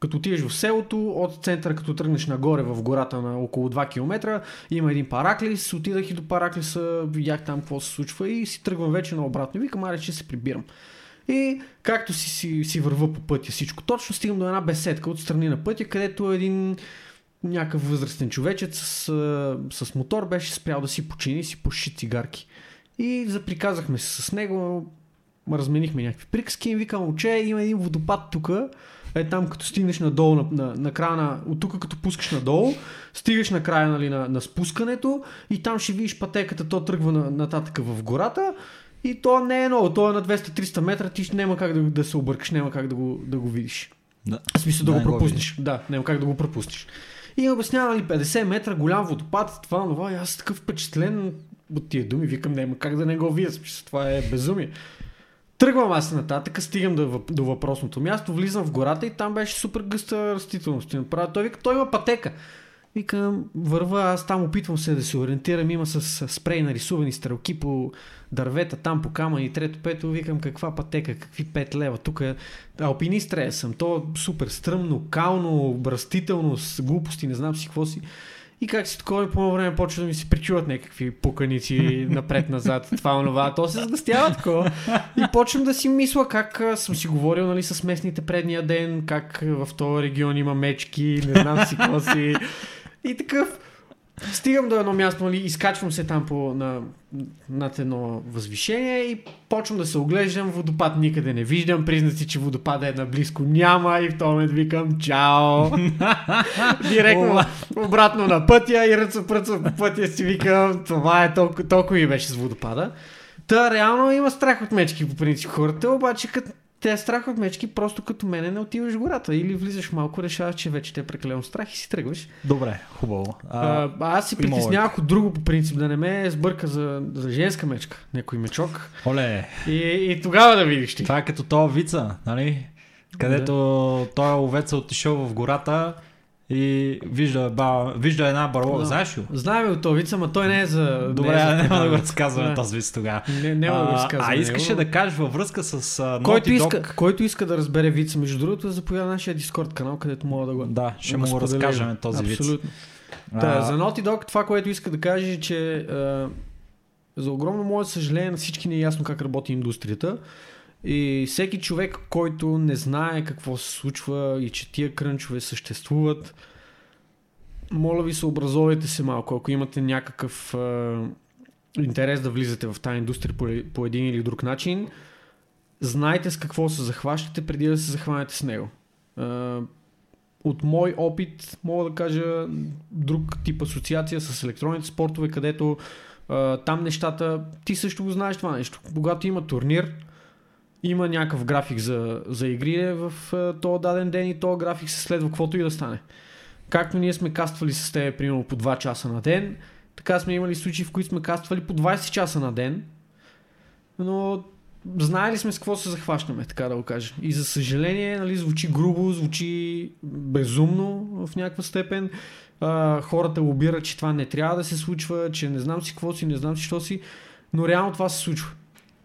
като отидеш в селото, от центъра, като тръгнеш нагоре в гората на около 2 км, има един параклис, отидах и до параклиса, видях там какво се случва и си тръгвам вече на обратно. Викам, аре, че се прибирам. И както си, си, си върва по пътя всичко, точно стигам до една беседка от страни на пътя, където един някакъв възрастен човечец с, с мотор беше спрял да си почини, си пуши цигарки. И заприказахме се с него, разменихме някакви приказки и викам, че има един водопад тук, е там като стигнеш надолу на, на, на края на, от тук като пускаш надолу, стигаш на края нали, на, на спускането и там ще видиш пътеката, то тръгва на, нататък в гората и то не е много, то е на 200-300 метра, ти няма как да, да се объркаш, няма как да го, да го видиш. Да. В смисъл да, Да, го не го пропуснеш. да, няма как да го пропуснеш. И обяснява ли 50 метра голям водопад, това, това, и аз такъв впечатлен от тия думи, викам, няма как да не го видя, това е безумие. Тръгвам аз нататък, стигам до, до въпросното място, влизам в гората и там беше супер гъста растителност. И направо той вика, той има пътека. Викам, върва, аз там опитвам се да се ориентирам, има с спрей нарисувани стрелки по дървета, там по камъни, трето, пето, викам каква пътека, какви 5 лева, тук е алпинист трябва съм, то е супер стръмно, кално, растително, с глупости, не знам си какво си. И как си такова по време почва да ми се причуват някакви пуканици <laughs> напред-назад, това, онова, то се сгъстява такова. И почвам да си мисля как съм си говорил нали, с местните предния ден, как в този регион има мечки, не знам си какво си. И такъв. Стигам до едно място, нали, изкачвам се там по, на, над едно възвишение и почвам да се оглеждам. Водопад никъде не виждам. Признаци, че водопада е наблизко няма и в този момент викам чао. <laughs> Директно обратно на пътя и ръца пръца по пътя си викам това е толкова, толкова ми беше с водопада. Та реално има страх от мечки по принцип хората, обаче като те е страх от мечки, просто като мене не отиваш в гората. Или влизаш малко, решаваш, че вече те е прекалено страх и си тръгваш. Добре, хубаво. А, А, аз си притеснявах от друго по принцип, да не ме сбърка за, за женска мечка, някой мечок. оле, И, и тогава да видиш ти. това е като то вица, нали? Където той овец е отишъл в гората и вижда, ба, вижда една барлога. Да. Знаеш ли? Знаем от вица, ма той не е за... Добре, не е за няма да го разказваме Да. този виц тогава. Не, няма да го А, разказвам. А искаше да кажеш във връзка с а, Който иска, Dog. който иска да разбере вица, между другото, заповяда на нашия Дискорд канал, където мога да го Да, ще да му го разкажем този виц. Абсолютно. А, Да, за Naughty Dog това, което иска да каже, е, че а, за огромно мое съжаление на всички не е ясно как работи индустрията. И всеки човек, който не знае какво се случва и че тия крънчове съществуват, моля ви се, образовайте се малко, ако имате някакъв а, интерес да влизате в тази индустрия по, по един или друг начин, знайте с какво се захващате преди да се захванете с него. А, от мой опит мога да кажа друг тип асоциация с електронните спортове, където а, там нещата, ти също го знаеш това нещо. Когато има турнир, има някакъв график за, за игри в а, този даден ден и този график се следва каквото и да стане. Както ние сме каствали с теб, примерно по 2 часа на ден, така сме имали случаи, в които сме каствали по 20 часа на ден, но знаели сме с какво се захващаме, така да го кажа. И за съжаление, нали, звучи грубо, звучи безумно в някаква степен. А, хората лобират, че това не трябва да се случва, че не знам си какво си, не знам си що си, но реално това се случва.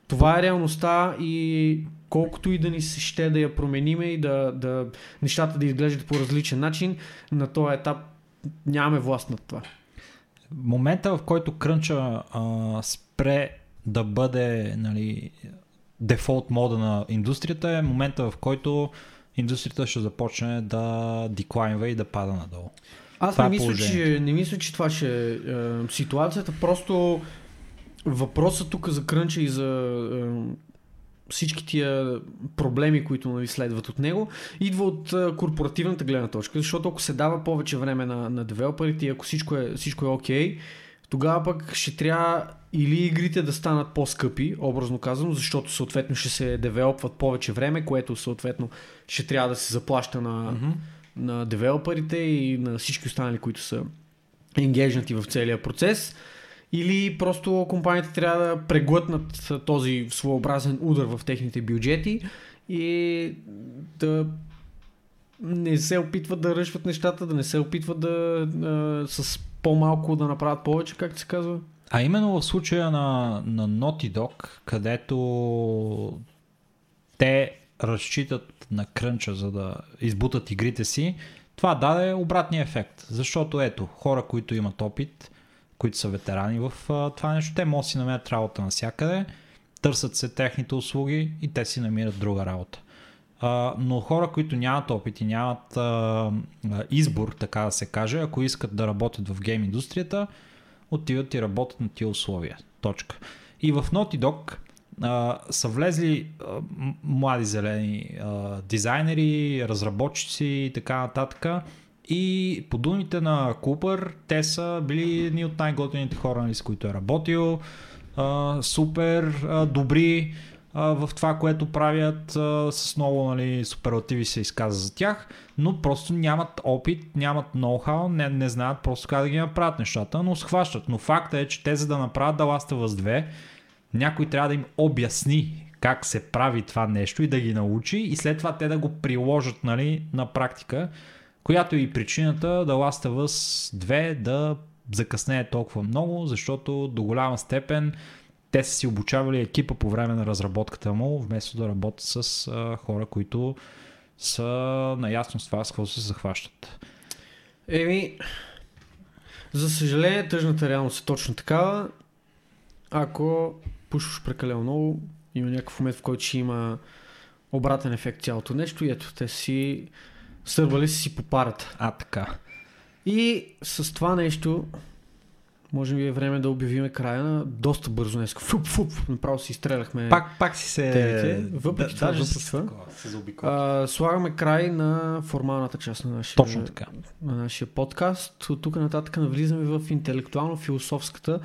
Това е реалността и колкото и да ни се ще да я промениме и да, да нещата да изглеждат по различен начин, на този етап нямаме власт над това. момента, в който крънча а, спре да бъде нали, дефолт мода на индустрията е момента, в който индустрията ще започне да деклайнва и да пада надолу. Аз Това не е мисля, че, не мисля, че това ще е ситуацията. Просто въпросът тук за крънча и за всички тия проблеми, които нали, следват от него, идва от а, корпоративната гледна точка, защото ако се дава повече време на, на девелоперите и ако всичко е, всичко е окей, тогава пък ще трябва или игрите да станат по-скъпи, образно казано, защото съответно ще се девелопват повече време, което съответно ще трябва да се заплаща на, mm-hmm. на девелоперите и на всички останали, които са енгежнати в целия процес. Или просто компаниите трябва да преглътнат този своеобразен удар в техните бюджети и да не се опитват да ръшват нещата, да не се опитват да а, с по-малко да направят повече, как се казва? А именно в случая на, на Naughty Dog, където те разчитат на крънча, за да избутат игрите си, това даде обратния ефект. Защото ето, хора, които имат опит, които са ветерани в а, това нещо, те могат да си намерят работа навсякъде, търсят се техните услуги и те си намират друга работа. А, но хора, които нямат опит и нямат а, избор, така да се каже, ако искат да работят в гейм индустрията, отиват и работят на тия условия. Точка. И в Naughty Dog а, са влезли а, млади зелени а, дизайнери, разработчици и така нататък. И по думите на Купър, те са били едни от най-готените хора, нали, с които е работил. А, супер а, добри в това, което правят. А, с много нали, суперлативи се изказа за тях, но просто нямат опит, нямат ноу-хау, не, не знаят просто как да ги направят нещата, но схващат. Но факта е, че те за да направят of Us 2, някой трябва да им обясни как се прави това нещо и да ги научи и след това те да го приложат нали, на практика, която е и причината The Last of Us 2 да закъснее толкова много, защото до голяма степен те са си обучавали екипа по време на разработката му, вместо да работят с а, хора, които са наясно с това, с какво се захващат. Еми, за съжаление, тъжната реалност е точно такава. Ако пушваш прекалено много, има някакъв момент, в който ще има обратен ефект цялото нещо и ето, те си сървали си по парата. А, така. И с това нещо може би е време да обявиме края на доста бързо днес. Фуп, фуп, направо си изстреляхме. Пак, пак си се... Темите. Въпреки да, това, даже с това, се а, слагаме край на формалната част на нашия, Точно така. на нашия подкаст. От тук нататък навлизаме в интелектуално-философската,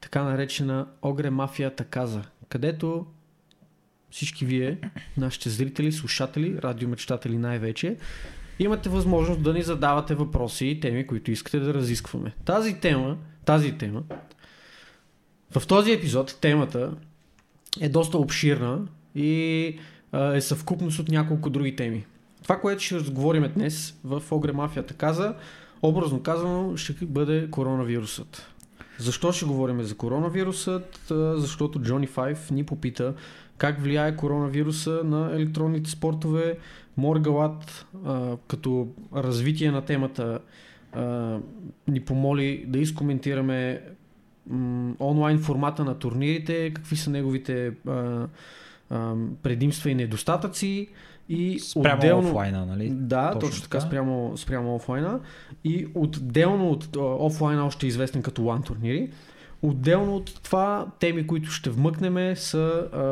така наречена Огре мафията каза, където всички вие, нашите зрители, слушатели, радиомечтатели най-вече, имате възможност да ни задавате въпроси и теми, които искате да разискваме. Тази тема, тази тема, в този епизод темата е доста обширна и е съвкупност от няколко други теми. Това, което ще разговорим днес в Огре Мафията каза, образно казано, ще бъде коронавирусът. Защо ще говорим за коронавирусът? Защото Джони Файв ни попита как влияе коронавируса на електронните спортове. Моргалат, а, като развитие на темата, а, ни помоли да изкоментираме м, онлайн формата на турнирите, какви са неговите а, а, предимства и недостатъци. И Спрямо отделно, офлайна, нали? Да, точно, точно така, спрямо, спрямо офлайна. И отделно от офлайна, още известен като LAN турнири, отделно от това, теми, които ще вмъкнеме са а,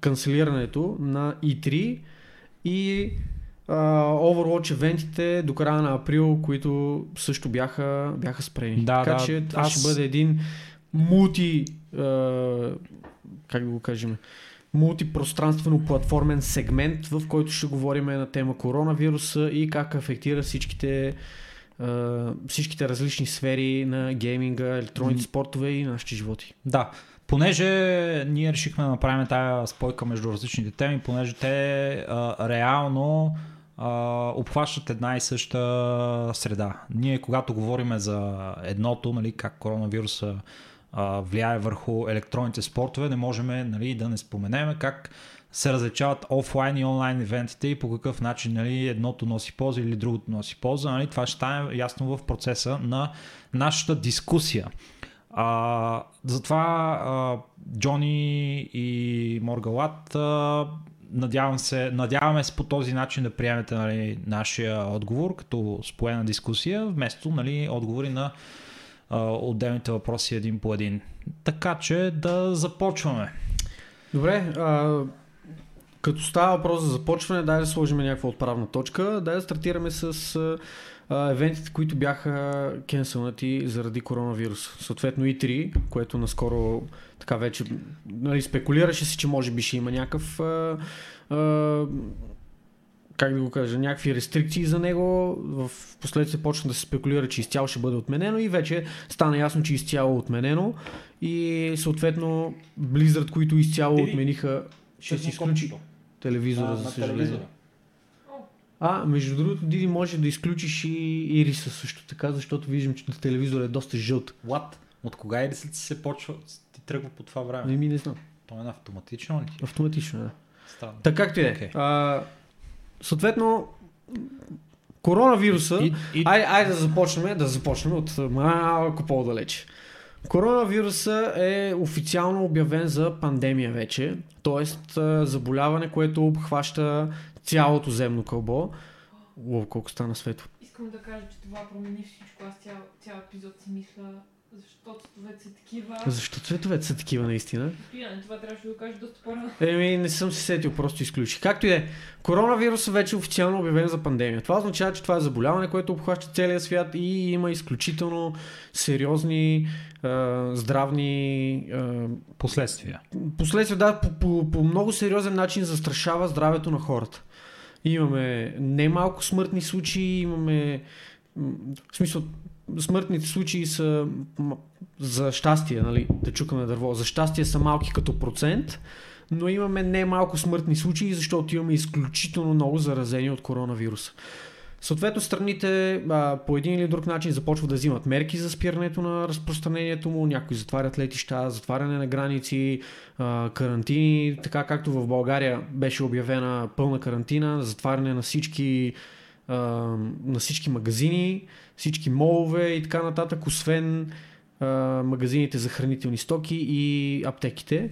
канцелирането на E3 и а, Overwatch евентите до края на април, които също бяха, бяха спрени. Да, така да, че това аз- ще бъде един мулти, а, как да го кажем, мултипространствено платформен сегмент, в който ще говорим на тема коронавируса и как афектира всичките всичките различни сфери на гейминга, електронните спортове и нашите животи. Да, понеже ние решихме да направим тая спойка между различните теми, понеже те а, реално а, обхващат една и съща среда. Ние когато говорим за едното, нали, как коронавируса а, влияе върху електронните спортове, не можем нали, да не споменем как се различават офлайн и онлайн евентите и по какъв начин нали, едното носи полза или другото носи полза. Нали, това ще стане ясно в процеса на нашата дискусия. А, затова а, Джони и Моргалат а, надявам се, надяваме се по този начин да приемете нали, нашия отговор като споена дискусия, вместо нали, отговори на а, отделните въпроси един по един. Така че да започваме. Добре, а, като става въпрос за започване, дай да сложим някаква отправна точка, дай да стартираме с а, евентите, които бяха кенселнати заради коронавирус. Съответно и 3, което наскоро така вече нали, спекулираше си, че може би ще има някакъв а, а, как да го кажа, някакви рестрикции за него. В последствие почна да се спекулира, че изцяло ще бъде отменено и вече стана ясно, че изцяло е отменено. И съответно Blizzard, които изцяло отмениха, ще си изключи телевизора, А, за съжаление. телевизора. А, между другото, Диди може да изключиш и ириса също така, защото виждам, че телевизор е доста жълт. What? От кога или след се почва, ти тръгва по това време? Не ми не знам. То е на автоматично ли? Автоматично, да. Странно. Така както и е. Окей. А, Съответно, коронавируса... И, и, Айде, айде да започнем, да започнем от малко по-далече. Коронавируса е официално обявен за пандемия вече, т.е. заболяване, което обхваща цялото земно кълбо. О, колко стана светло. Искам да кажа, че това промени всичко. Аз цял, цял епизод си мисля, защото цветовете са такива. Защо цветовете са такива наистина? Стояне, това трябваше да го кажа доста по-рано. Еми, не съм се сетил, просто изключи. Както и да е, коронавирус вече е официално обявен за пандемия. Това означава, че това е заболяване, което обхваща целия свят и има изключително сериозни а, здравни а, последствия. последствия. Да, по, по, по много сериозен начин застрашава здравето на хората. Имаме немалко смъртни случаи, имаме. В смисъл, смъртните случаи са за щастие, нали, да чукаме дърво. За щастие са малки като процент, но имаме немалко смъртни случаи, защото имаме изключително много заразени от коронавируса. Съответно, страните а, по един или друг начин започват да взимат мерки за спирането на разпространението му. Някои затварят летища, затваряне на граници, а, карантини, така както в България беше обявена пълна карантина, затваряне на всички, а, на всички магазини, всички молове и така нататък, освен магазините за хранителни стоки и аптеките,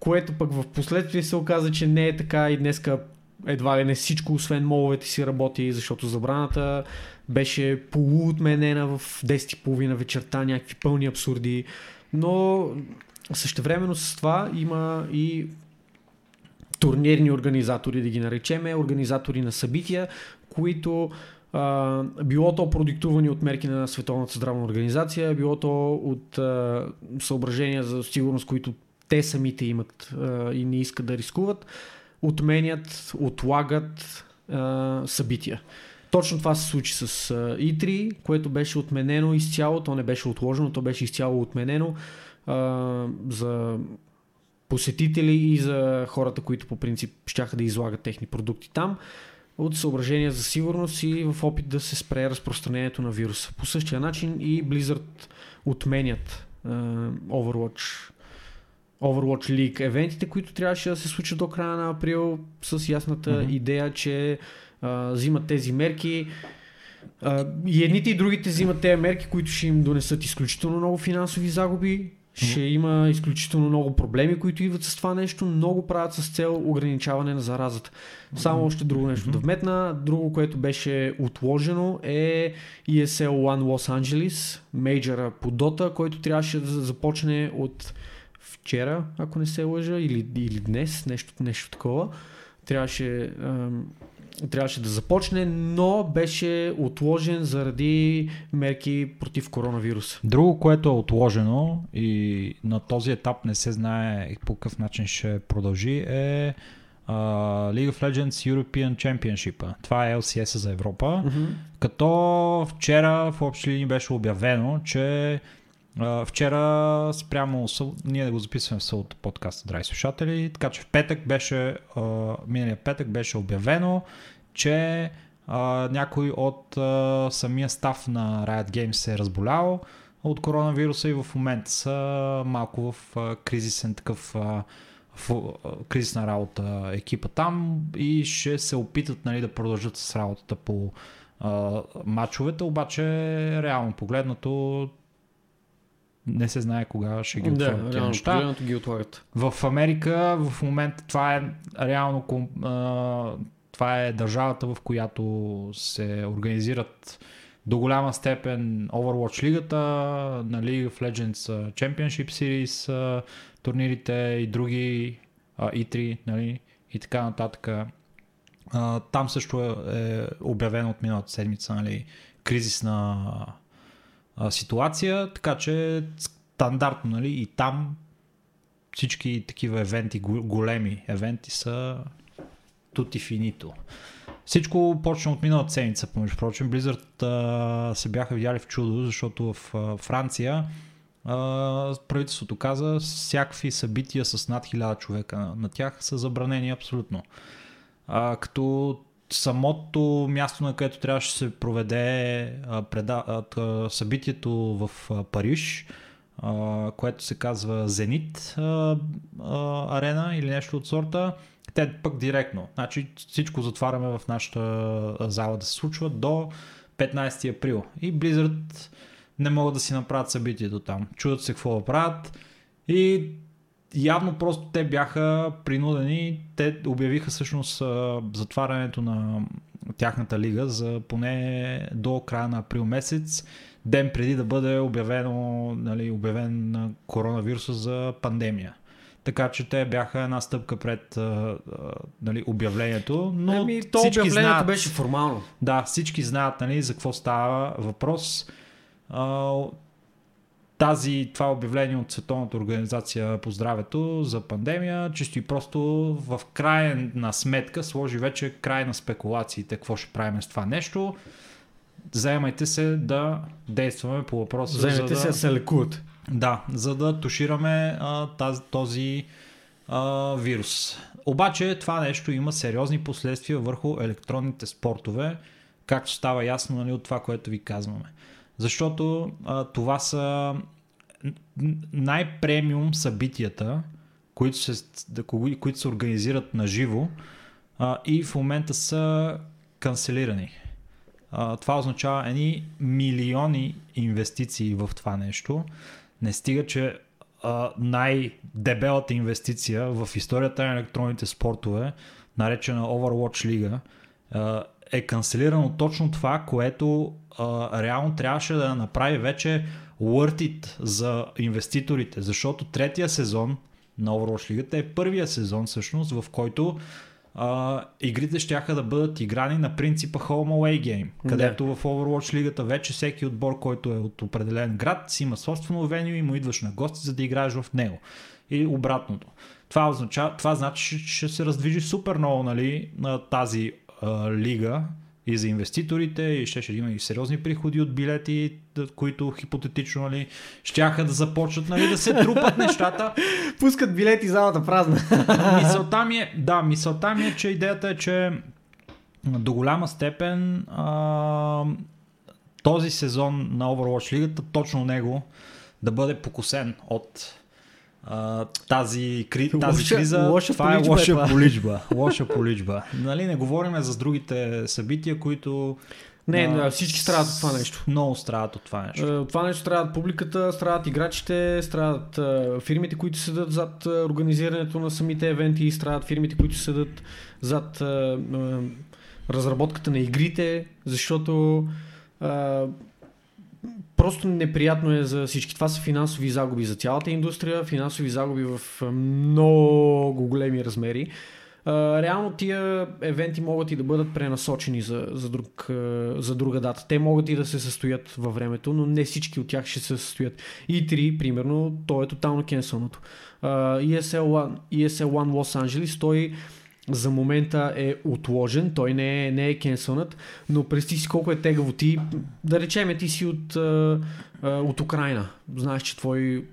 което пък в последствие се оказа, че не е така и днеска едва ли не всичко, освен моловете си работи, защото забраната беше полуотменена в 10.30 вечерта, някакви пълни абсурди. Но същевременно с това има и турнирни организатори, да ги наречеме, организатори на събития, които било то продиктувани от мерки на Световната здравна организация, било то от съображения за сигурност, които те самите имат и не искат да рискуват, отменят, отлагат събития. Точно това се случи с а, И3, което беше отменено изцяло, то не беше отложено, то беше изцяло отменено за посетители и за хората, които по принцип щяха да излагат техни продукти там от съображения за сигурност и в опит да се спре разпространението на вируса. По същия начин и Blizzard отменят а, Overwatch Overwatch League евентите, които трябваше да се случат до края на април с ясната mm-hmm. идея, че а, взимат тези мерки. А, и едните и другите взимат тези мерки, които ще им донесат изключително много финансови загуби. Ще има изключително много проблеми, които идват с това нещо. Много правят с цел ограничаване на заразата. Само още друго нещо да вметна. Друго, което беше отложено е ESL One Los Angeles, мейджора по Dota, който трябваше да започне от вчера, ако не се лъжа, или, или днес, нещо, нещо такова. Трябваше, трябваше да започне, но беше отложен заради мерки против коронавируса. Друго, което е отложено и на този етап не се знае по какъв начин ще продължи е а, League of Legends European Championship. Това е LCS за Европа. Като вчера в общи линии беше обявено, че вчера спрямо ние да го записваме в сълта подкаста, драги слушатели, така че в петък беше, а, миналия петък беше обявено, че някой от самия став на Riot Games се е разболял от коронавируса и в момента са малко в кризисен такъв в, кризисна работа екипа там и ще се опитат нали, да продължат с работата по а, матчовете, обаче реално погледнато не се знае кога ще ги отворят Да, тези реално неща. ги отлагат. В Америка в момента това е реално това е държавата, в която се организират до голяма степен Overwatch лигата, на League of Legends Championship Series, турнирите и други а, E3 нали, и така нататък. Там също е, е обявено от миналата седмица нали, кризисна ситуация, така че стандартно нали, и там всички такива евенти, го- големи евенти са тути финито. Всичко почна от миналата седмица, помежду прочим. Blizzard а, се бяха видяли в чудо, защото в а, Франция а, правителството каза всякакви събития с над 1000 човека на, на тях са забранени абсолютно. А, като самото място, на където трябваше да се проведе събитието в Париж, което се казва Зенит арена или нещо от сорта, те пък директно. Значи всичко затваряме в нашата зала да се случва до 15 април. И Blizzard не могат да си направят събитието там. Чудят се какво да правят и явно просто те бяха принудени, те обявиха всъщност затварянето на тяхната лига за поне до края на април месец, ден преди да бъде обявено, нали, обявен на коронавируса за пандемия. Така че те бяха една стъпка пред а, а, нали, обявлението, но Ами, то всички обявлението знаят, беше формално. да, всички знаят нали, за какво става въпрос. А, тази, това обявление от Световната организация по здравето за пандемия, чисто и просто в крайна сметка сложи вече край на спекулациите, какво ще правим с това нещо. Заемайте се да действаме по въпроса. Вземете за се да... да се лекуват. Да, за да тушираме а, тази, този а, вирус. Обаче това нещо има сериозни последствия върху електронните спортове, както става ясно нали, от това, което ви казваме. Защото а, това са най-премиум събитията, които се, които се организират на живо и в момента са канцелирани. А, това означава едни милиони инвестиции в това нещо. Не стига, че а, най-дебелата инвестиция в историята на електронните спортове, наречена Overwatch Лига, е канцелирано точно това, което а, реално трябваше да направи вече worth it за инвеститорите, защото третия сезон на Overwatch Лигата е първия сезон всъщност, в който а, игрите ще да бъдат играни на принципа Home Away Game, Да. където в Overwatch лигата вече всеки отбор, който е от определен град, си има собствено веню и му идваш на гости, за да играеш в него. И обратното. Това, означава, това значи, че ще се раздвижи супер много нали, на тази а, лига и за инвеститорите и ще, ще има и сериозни приходи от билети, които хипотетично нали, щяха да започнат нали, да се трупат <laughs> нещата. Пускат билети, залата празна. <laughs> мисълта ми е, да, мисълта ми е, че идеята е, че до голяма степен а, този сезон на Overwatch лигата, точно него да бъде покосен от а, тази, кри, тази Лоша- криза. лоша това е поличба е лоша това. поличба. <laughs> Лоша поличба. Нали, не говорим за другите събития, които Не, а, всички страдат от това нещо. Много страдат от това нещо. Е, От това нещо страдат публиката, страдат играчите, страдат е, фирмите, които седат зад организирането на самите евенти, страдат фирмите, които седат зад разработката на игрите, защото просто неприятно е за всички. Това са финансови загуби за цялата индустрия, финансови загуби в много големи размери. Реално тия евенти могат и да бъдат пренасочени за, за, друг, за друга дата. Те могат и да се състоят във времето, но не всички от тях ще се състоят. И3, примерно, то е тотално кенсълното. А, ESL One, ESL One Los Angeles, той за момента е отложен, той не е, не е кенсълнат, но представи си колко е тегаво ти, да речеме ти си от, от Украина, знаеш, че твой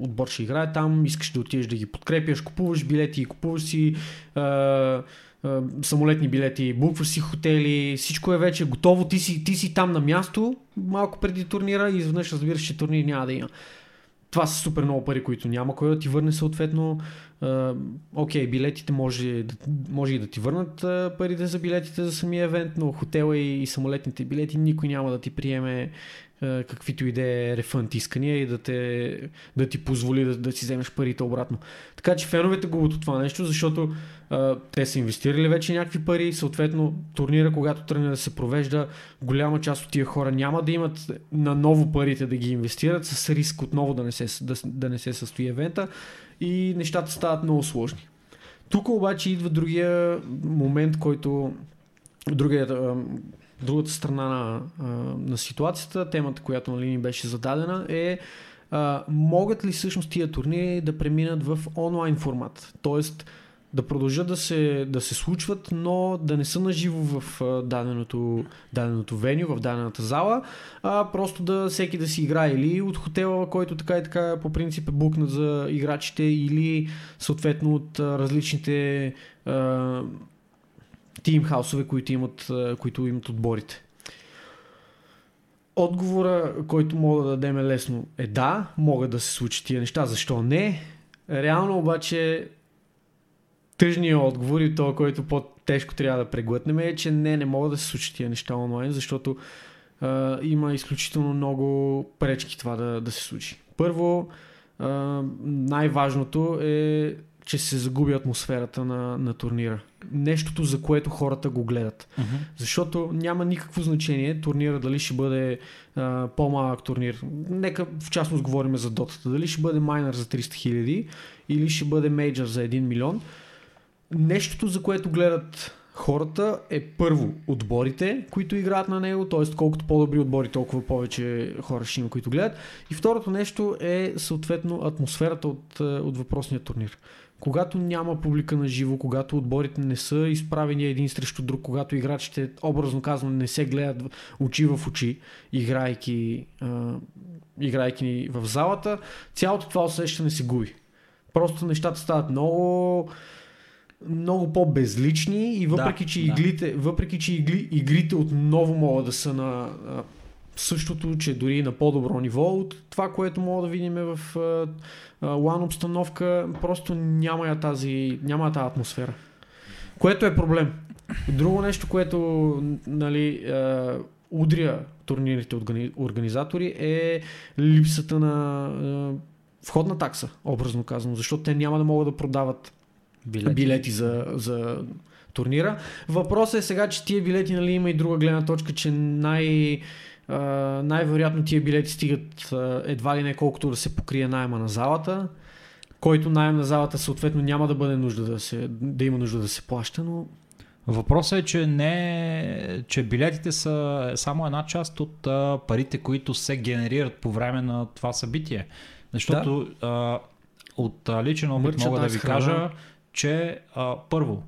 отбор ще играе там, искаш да отидеш да ги подкрепяш, купуваш билети, купуваш си а, а, самолетни билети, букваш си хотели, всичко е вече готово, ти си, ти си там на място, малко преди турнира и изведнъж разбираш, че турнир няма да има. Това са супер много пари, които няма кой да ти върне съответно. Окей, билетите може, може и да ти върнат парите за билетите за самия евент, но хотела и, и самолетните билети никой няма да ти приеме каквито и да е рефънд искания и да, те, да ти позволи да, да си вземеш парите обратно. Така че феновете губят от това нещо, защото а, те са инвестирали вече някакви пари, съответно турнира, когато тръгне да се провежда, голяма част от тия хора няма да имат на ново парите да ги инвестират с риск отново да не се, да, да не се състои евента и нещата стават много сложни. Тук обаче идва другия момент, който другия, другата страна на, на ситуацията, темата, която нали, ни беше зададена е а, могат ли всъщност тия турнири да преминат в онлайн формат? Тоест да продължат да се, да се случват, но да не са наживо в даденото, даденото веню, в дадената зала, а просто да всеки да си играе или от хотела, който така и така по принцип е букнат за играчите, или съответно от различните тимхаусове, които имат, които имат отборите. Отговора, който мога да дадем е лесно е да, могат да се случат тия неща. Защо не? Реално обаче тъжният отговор и това, който по-тежко трябва да преглътнем е, че не, не могат да се случат тия неща онлайн, защото а, има изключително много пречки това да, да се случи. Първо, а, най-важното е, че се загуби атмосферата на, на турнира. Нещото, за което хората го гледат. Мгм. Защото няма никакво значение турнира дали ще бъде а, по-малък турнир. Нека в частност говорим за дотата. Дали ще бъде майнер за 300 хиляди или ще бъде мейджор за 1 милион. Нещото, за което гледат хората е първо отборите, които играят на него, т.е. колкото по-добри отбори, толкова повече хора ще има, които гледат. И второто нещо е съответно атмосферата от, е, от въпросния турнир. Когато няма публика на живо, когато отборите не са изправени един срещу друг, когато играчите, образно казано, не се гледат очи в очи, играйки, а, играйки в залата, цялото това усещане се губи. Просто нещата стават много много по-безлични и въпреки, Да, че, да. иглите, въпреки че игли, игрите отново могат да са на а, същото, че дори на по-добро ниво от това, което мога да видим в а, а, лан обстановка, просто няма я тази, няма я тази атмосфера. Което е проблем. Друго нещо, което нали, а, удря турнирите органи- организатори е липсата на а, входна такса, образно казано, защото те няма да могат да продават билети, билети за, за турнира. Въпросът е сега, че тия билети, нали, има и друга гледна точка, че най- а, най-вероятно тия билети стигат а, едва ли не колкото да се покрие найема на залата, който найем на залата съответно няма да бъде нужда да, се, да има нужда да се плаща, но Въпросът е, че, не, че билетите са само една част от а, парите, които се генерират по време на това събитие. Защото а, от а, личен опит мога да да, ви храна. кажа, че а, първо,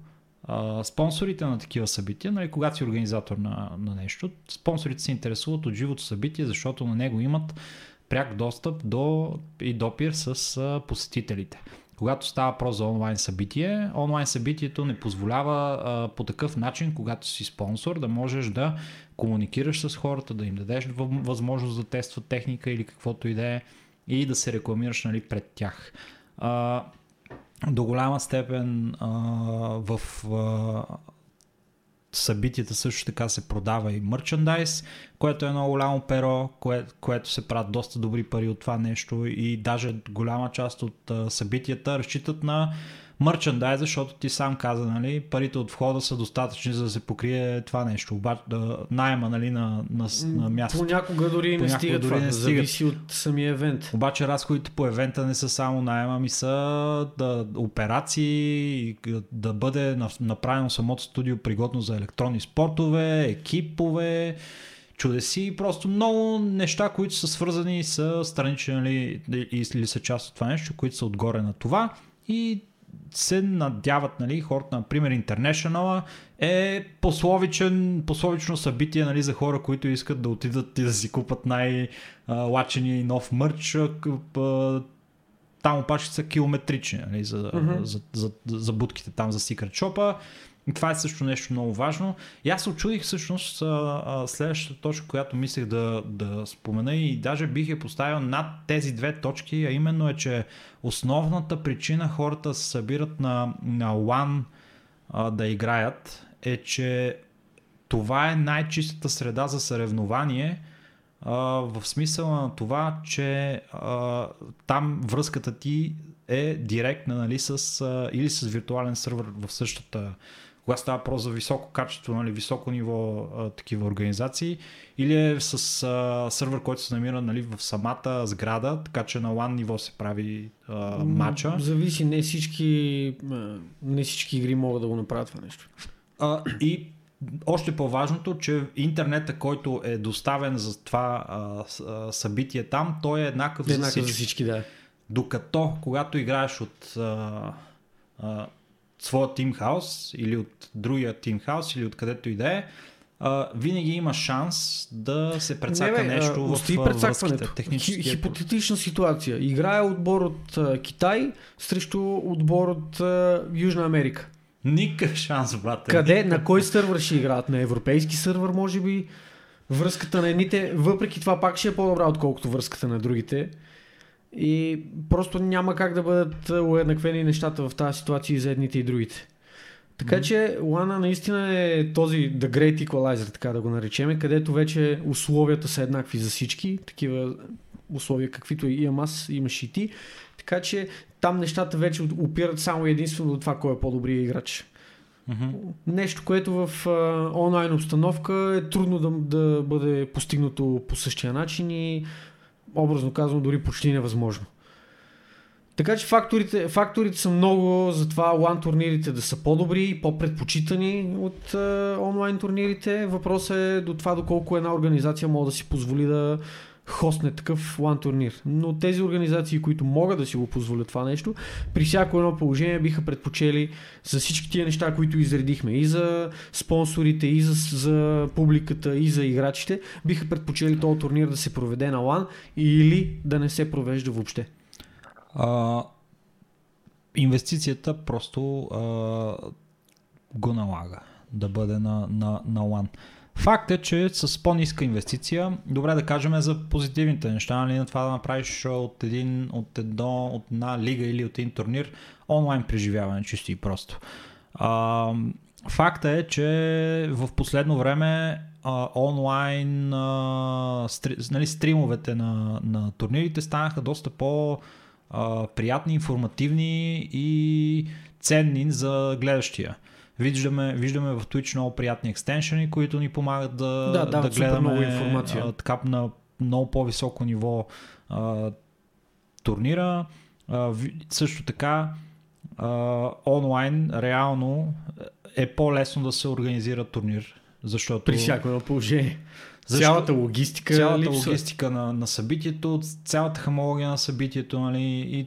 а, спонсорите на такива събития, нали, когато си организатор на, на нещо, спонсорите се интересуват от живото събитие, защото на него имат пряк достъп до и допир с а, посетителите. Когато става въпрос за онлайн събитие, онлайн събитието не позволява а, по такъв начин, когато си спонсор, да можеш да комуникираш с хората, да им дадеш възможност да тестват техника или каквото и да е и да се рекламираш нали, пред тях. А, до голяма степен а, в а, събитията също така се продава и мерчендайз, което е много голямо перо, кое, което се правят доста добри пари от това нещо и даже голяма част от а, събитията разчитат на мерчендайз, защото ти сам каза, нали, парите от входа са достатъчни за да се покрие това нещо, обаче да, найема нали, на, на, на място. понякога дори не Понякога стига дори това, не зависи от самия евент. Обаче разходите по евента не са само найема, ми са да, операции, да бъде на- направено самото студио пригодно за електронни спортове, екипове, чудеси, просто много неща, които са свързани с странични нали, и- или са част от това нещо, които са отгоре на това. И се надяват, нали, хората, например, International е пословичен, пословично събитие нали, за хора, които искат да отидат и да си купат най-лачения и нов мърч. Там опашки са километрични нали, за, Мгм. за, за, за, будките там за Secret Shop. Това е също нещо много важно. И аз се очудих всъщност а, а, следващата точка, която мислех да, да спомена и даже бих я поставил над тези две точки, а именно е, че основната причина хората се събират на, на LAN а, да играят е, че това е най-чистата среда за съревнование в смисъла на това, че а, там връзката ти е директна нали, с, а, или с виртуален сървър в същата Когато става въпрос за високо качество, нали, високо ниво а, такива организации, или е с а, сървър, който се намира нали, в самата сграда, така че на LAN ниво се прави а, матча. Зависи, не всички, не всички игри могат да го направят това нещо. А, и още по-важното, че интернета, който е доставен за това а, събитие там, той е еднакъв, за Еднакъв всички. за всички, да. Докато, когато играеш от а, а, своя House или от другия House или от където и да е, а, винаги има шанс да се прецака Не, бе, нещо а, в прецакването. Хи- Хипотетична ситуация. Играе отбор от а, Китай срещу отбор от а, Южна Америка. Никакъв шанс, брате. Къде, на кой сървър ще играят? На европейски сървър, може би. Връзката на едните, въпреки това пак ще е по-добра, отколкото връзката на другите. И просто няма как да бъдат уеднаквени нещата в тази ситуация и за едните и другите. Така Мгм. че Лана наистина е този The Great Equalizer, така да го наречеме, където вече условията са еднакви за всички, такива условия каквито имам аз, имаш и ти. Така че там нещата вече опират само единствено до това кой е по-добрият играч. Мгм. Нещо, което в а, онлайн обстановка е трудно да, да бъде постигнато по същия начин и образно казвам дори почти невъзможно. Така че факторите, факторите са много за това лан турнирите да са по-добри по-предпочитани от а, онлайн турнирите. Въпросът е до това доколко една организация може да си позволи да хостне такъв лан турнир. Но тези организации, които могат да си го позволят това нещо, при всяко едно положение биха предпочели за всички тия неща, които изредихме, и за спонсорите, и за, за публиката, и за играчите, биха предпочели този турнир да се проведе на лан или да не се провежда въобще. А, инвестицията просто а, го налага да бъде на, на, на LAN. Факт е, че с по-ниска инвестиция, добре да кажем за позитивните неща, нали, на това да направиш от, един, от, едно, от една лига или от един турнир онлайн преживяване, чисто и просто. А, факта е, че в последно време а, онлайн а, стри, нали, стримовете на, на турнирите станаха доста по- а, приятни, информативни и ценни за гледащия. Виждаме, виждаме в Twitch много приятни екстеншени, които ни помагат да, Да, да супер гледаме много информация. А, така на много по-високо ниво а, турнира. А, също така а, онлайн реално е по-лесно да се организира турнир. Защото При всяко едно положение. Защо? Цялата логистика цялата липсва. логистика на, на събитието, цялата хамология на събитието нали, и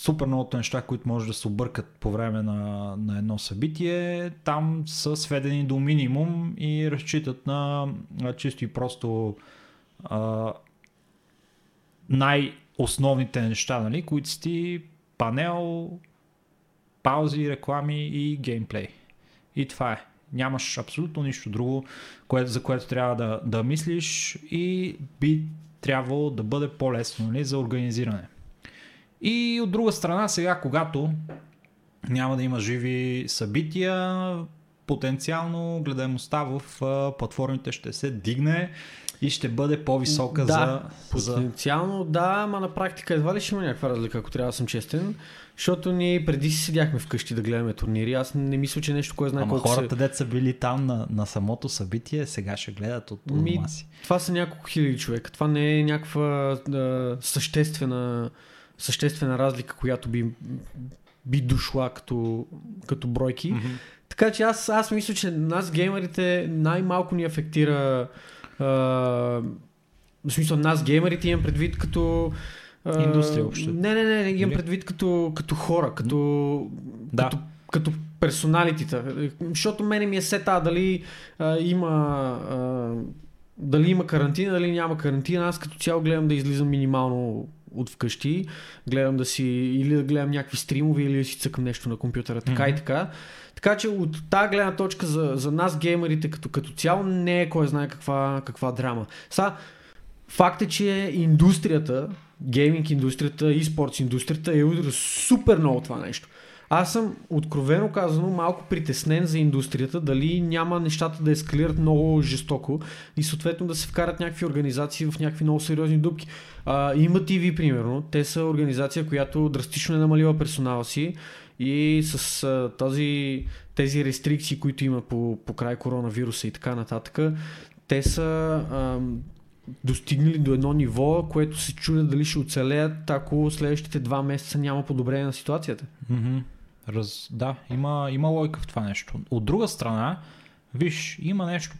супер многото неща, които може да се объркат по време на, на едно събитие, там са сведени до минимум и разчитат на, чисто и просто а, най-основните неща, нали, които са ти панел, паузи, реклами и геймплей. И това е. Нямаш абсолютно нищо друго, което, за което трябва да, да мислиш и би трябвало да бъде по-лесно нали, за организиране. И от друга страна, сега, когато няма да има живи събития, потенциално гледаемостта в платформите ще се дигне и ще бъде по-висока Да, за. Потенциално да, ама на практика едва ли ще има някаква разлика, ако трябва да съм честен. Защото ние преди си седяхме вкъщи да гледаме турнири. Аз не мисля, че нещо, кое знае Ама колко хората, се... дет са били там на, на самото събитие, сега ще гледат от, дома си. Това са няколко хиляди човека. Това не е някаква а, съществена, съществена разлика, която би, би дошла като, като бройки. Мгм. Така че аз, аз мисля, че нас геймерите най-малко ни афектира а, в смисъл нас геймерите имам предвид като а, Индустрия въобще. Не, не, не, не имам предвид като, като хора, като, Да. като, като персоналитета. Защото мене ми е сета дали а, има а, дали има карантина, дали няма карантина. Аз като цяло гледам да излизам минимално от вкъщи. Гледам да си или да гледам някакви стримове, или да си цъкам нещо на компютъра. Така и Мгм. така. Така че от тази гледна точка за, за нас геймерите като, като цяло не е кой знае каква, каква драма. Са, факт е, че индустрията, гейминг индустрията и спортс индустрията е супер много това нещо. Аз съм откровено казано малко притеснен за индустрията, дали няма нещата да ескалират много жестоко и съответно да се вкарат някакви организации в някакви много сериозни дупки. А, има TV, примерно. Те са организация, която драстично е намалила персонала си и с а, този, тези рестрикции, които има по, по край коронавируса и така нататък, те са а, достигнали до едно ниво, което се чудят дали ще оцелеят, ако следващите два месеца няма подобрение на ситуацията. Mm-hmm. Раз, да, има, има лойка в това нещо. От друга страна, виж, има нещо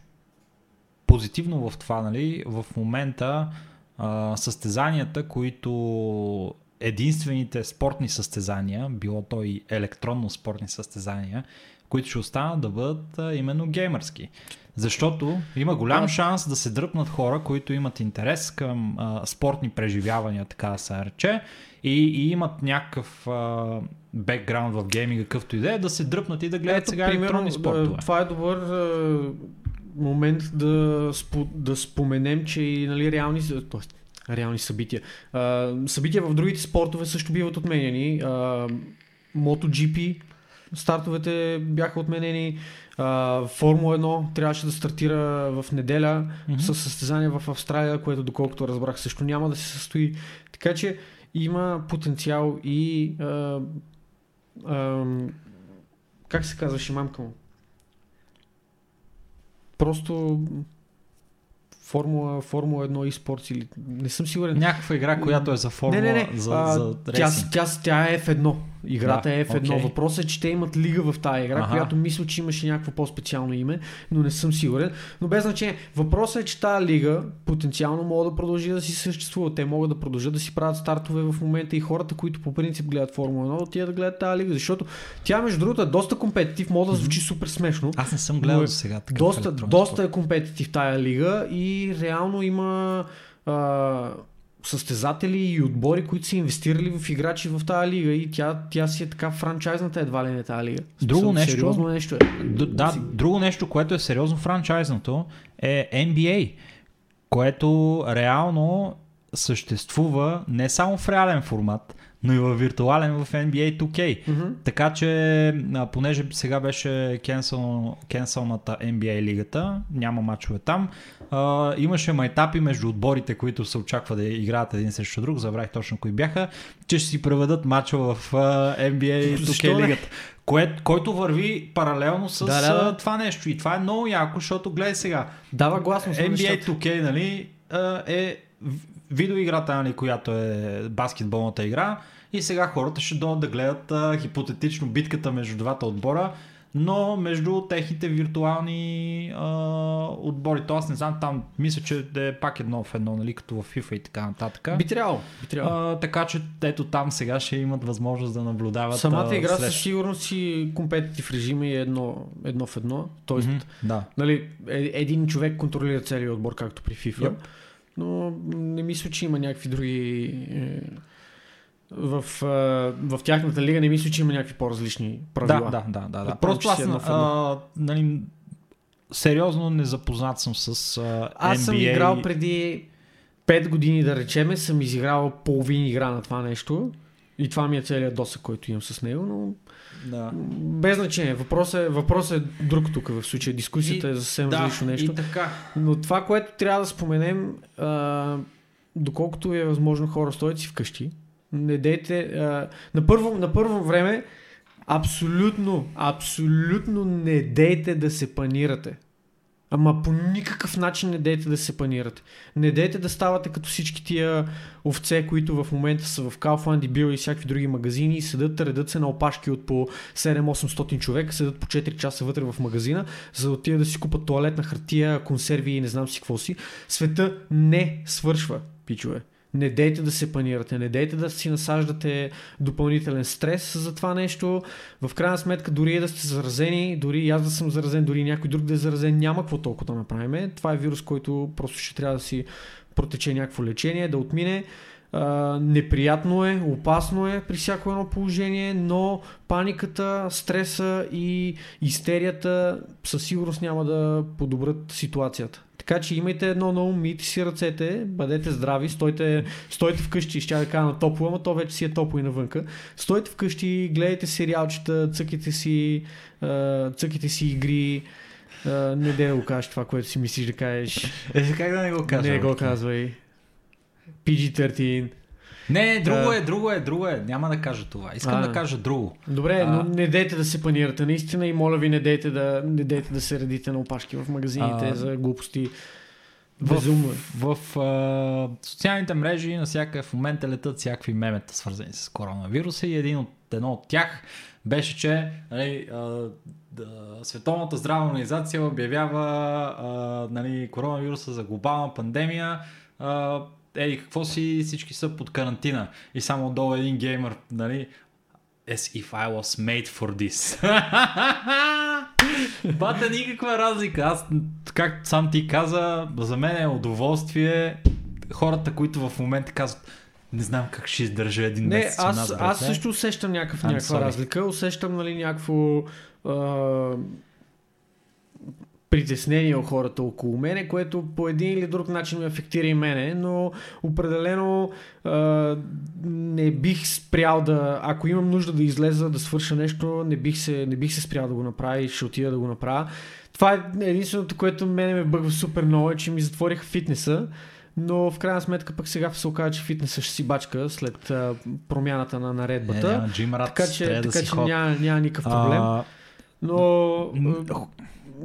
позитивно в това, нали? В момента а, състезанията, които единствените спортни състезания, било то и електронно спортни състезания, които ще останат да бъдат а, именно геймърски. Защото има голям шанс да се дръпнат хора, които имат интерес към а, спортни преживявания, така да се рече, и, и имат някакъв а, бекграунд в гейминга, какъвто идея, да се дръпнат и да гледат Ето, сега примерно, електронни спортове. да, Това е добър а, момент да, спо, да споменем, че и нали, реални, тоест, реални събития. А, събития в другите спортове също биват отменени. А, MotoGP стартовете бяха отменени. А, Формула 1 трябваше да стартира в неделя Мгм. с състезание в Австралия, което доколкото разбрах също няма да се състои. Така че има потенциал и а, а, как се казваше мамка му? Просто Формула, Формула 1 и спорт или не съм сигурен. Някаква игра, която е за формула, не, не, не. за, а, за тя, рейсинг. тя, тя е F1. Играта Да, е F1. окей. Въпросът е, че те имат лига в тази игра, Аха. която мисля, че имаше някакво по-специално име, но не съм сигурен. Но без значение. Въпросът е, че тази лига потенциално може да продължи да си съществува. Те могат да продължат да си правят стартове в момента и хората, които по принцип гледат Формула 1, отиват да гледат тази лига, защото тя между другото е доста компетитив, може да звучи супер смешно. Аз не съм гледал е сега. Доста, доста е компетитив тая лига и реално има а, състезатели и отбори, които са инвестирали в играчи в тази лига и тя, тя си е така франчайзната едва ли не тази лига. Друго смисъл, нещо- Сериозно нещо е. Д- да, друго нещо, което е сериозно франчайзното е NBA, което реално съществува не само в реален формат, но и в виртуален в NBA 2K. Мгм. Така че, понеже сега беше кенсъл, кенсълната NBA лигата, няма мачове там, а, имаше майтапи между отборите, които се очаква да играят един срещу друг, забравих точно кои бяха, че ще си преведат мача в а, NBA <laughs> Защо 2K не? лигата. Кое, който върви паралелно с Да, да, да. това нещо. И това е много яко, защото гледай сега, Дава гласност NBA нещата. 2K нали, е видеоиграта, нали, която е баскетболната игра и сега хората ще дойдат да гледат а, хипотетично битката между двата отбора, но между техните виртуални а, отбори. То аз не знам, там мисля, че е пак едно в едно, нали, като в FIFA и така нататък. Би трябвало. Би трябвало. А, така че ето там сега ще имат възможност да наблюдават. Самата а, игра със срещу- сигурност си компетитив режим и е едно, едно в едно. Тоест, Мгм, Да. нали, е- един човек контролира целият отбор, както при FIFA. Yep. Но не мисля, че има някакви други... Е, в, е, в тяхната лига не мисля, че има някакви по-различни правила. Да, да, да, да. Просто аз едно а, нали, сериозно не запознат съм с а, Аз NBA. съм играл преди 5 години, да речеме, съм изиграл половин игра на това нещо. И това ми е целият досък, който имам с него, но Да. без значение. Въпросът е, въпросът е друг тук в случая. Дискусията И- е за съвсем Да, различно нещо. и така. Но това, което трябва да споменем, а, доколкото е възможно хора, стойте си вкъщи. Не дейте. А, на, първо, на първо време, абсолютно, абсолютно не дейте да се панирате. Ама по никакъв начин не дейте да се панирате. Не дейте да ставате като всички тия овце, които в момента са в Kaufland и Bill и всякакви други магазини и седат, редат се на опашки от по 7-800 човека, седат по 4 часа вътре в магазина, за да отидат да си купат туалетна хартия, консерви и не знам си какво си. Света не свършва, пичове. Не дейте да се панирате, не дейте да си насаждате допълнителен стрес за това нещо. В крайна сметка, дори и да сте заразени, дори и аз да съм заразен, дори някой друг да е заразен, няма какво толкова да направим. Това е вирус, който просто ще трябва да си протече някакво лечение, да отмине. Неприятно е, опасно е при всяко едно положение, но паниката, стреса и истерията със сигурност няма да подобрят ситуацията. Така че имайте едно на ум, мийте си ръцете, бъдете здрави, стойте, стойте вкъщи, ще да кажа на топло, ама то вече си е топло и навънка. Стойте вкъщи, гледайте сериалчета, цъките си, цъките си игри, не да го кажеш това, което си мислиш да кажеш. Е, как да не го кажа? не го казвай. PG-13. Не, друго е, друго е, друго е. Няма да кажа това. Искам А. да кажа друго. Добре, А. но не дейте да се панирате наистина и моля ви не дейте да, не дейте да се редите на опашки в магазините А. за глупости. В- Безумно е. В а, социалните мрежи навсякъде в момента летат всякакви мемета, свързани с коронавируса и един от, едно от тях беше, че нали, а, да, Световната здравна организация обявява а, нали, коронавируса за глобална пандемия. А, ей, какво си, всички са под карантина. И само отдолу един геймер, нали, as if I was made for this. <laughs> Бата никаква разлика. Аз, както сам ти каза, за мен е удоволствие хората, които в момента казват не знам как ще издържа един Не, месец. у нас, аз, аз също усещам някакъв, някаква sorry. разлика. Усещам нали, някакво а, притеснение от хората около мене, което по един или друг начин ме афектира и мене, но определено а, не бих спрял да, ако имам нужда да излеза, да свърша нещо, не бих се, не бих се спрял да го направя и ще отида да го направя. Това е единственото, което мене ме бъгва супер много, е, че ми затвориха фитнеса. Но в крайна сметка пък сега се оказа, че фитнеса ще си бачка след а, промяната на Е, наредбата. няма, Jim Rats, така че, да така, си че няма, няма никакъв проблем. А, Но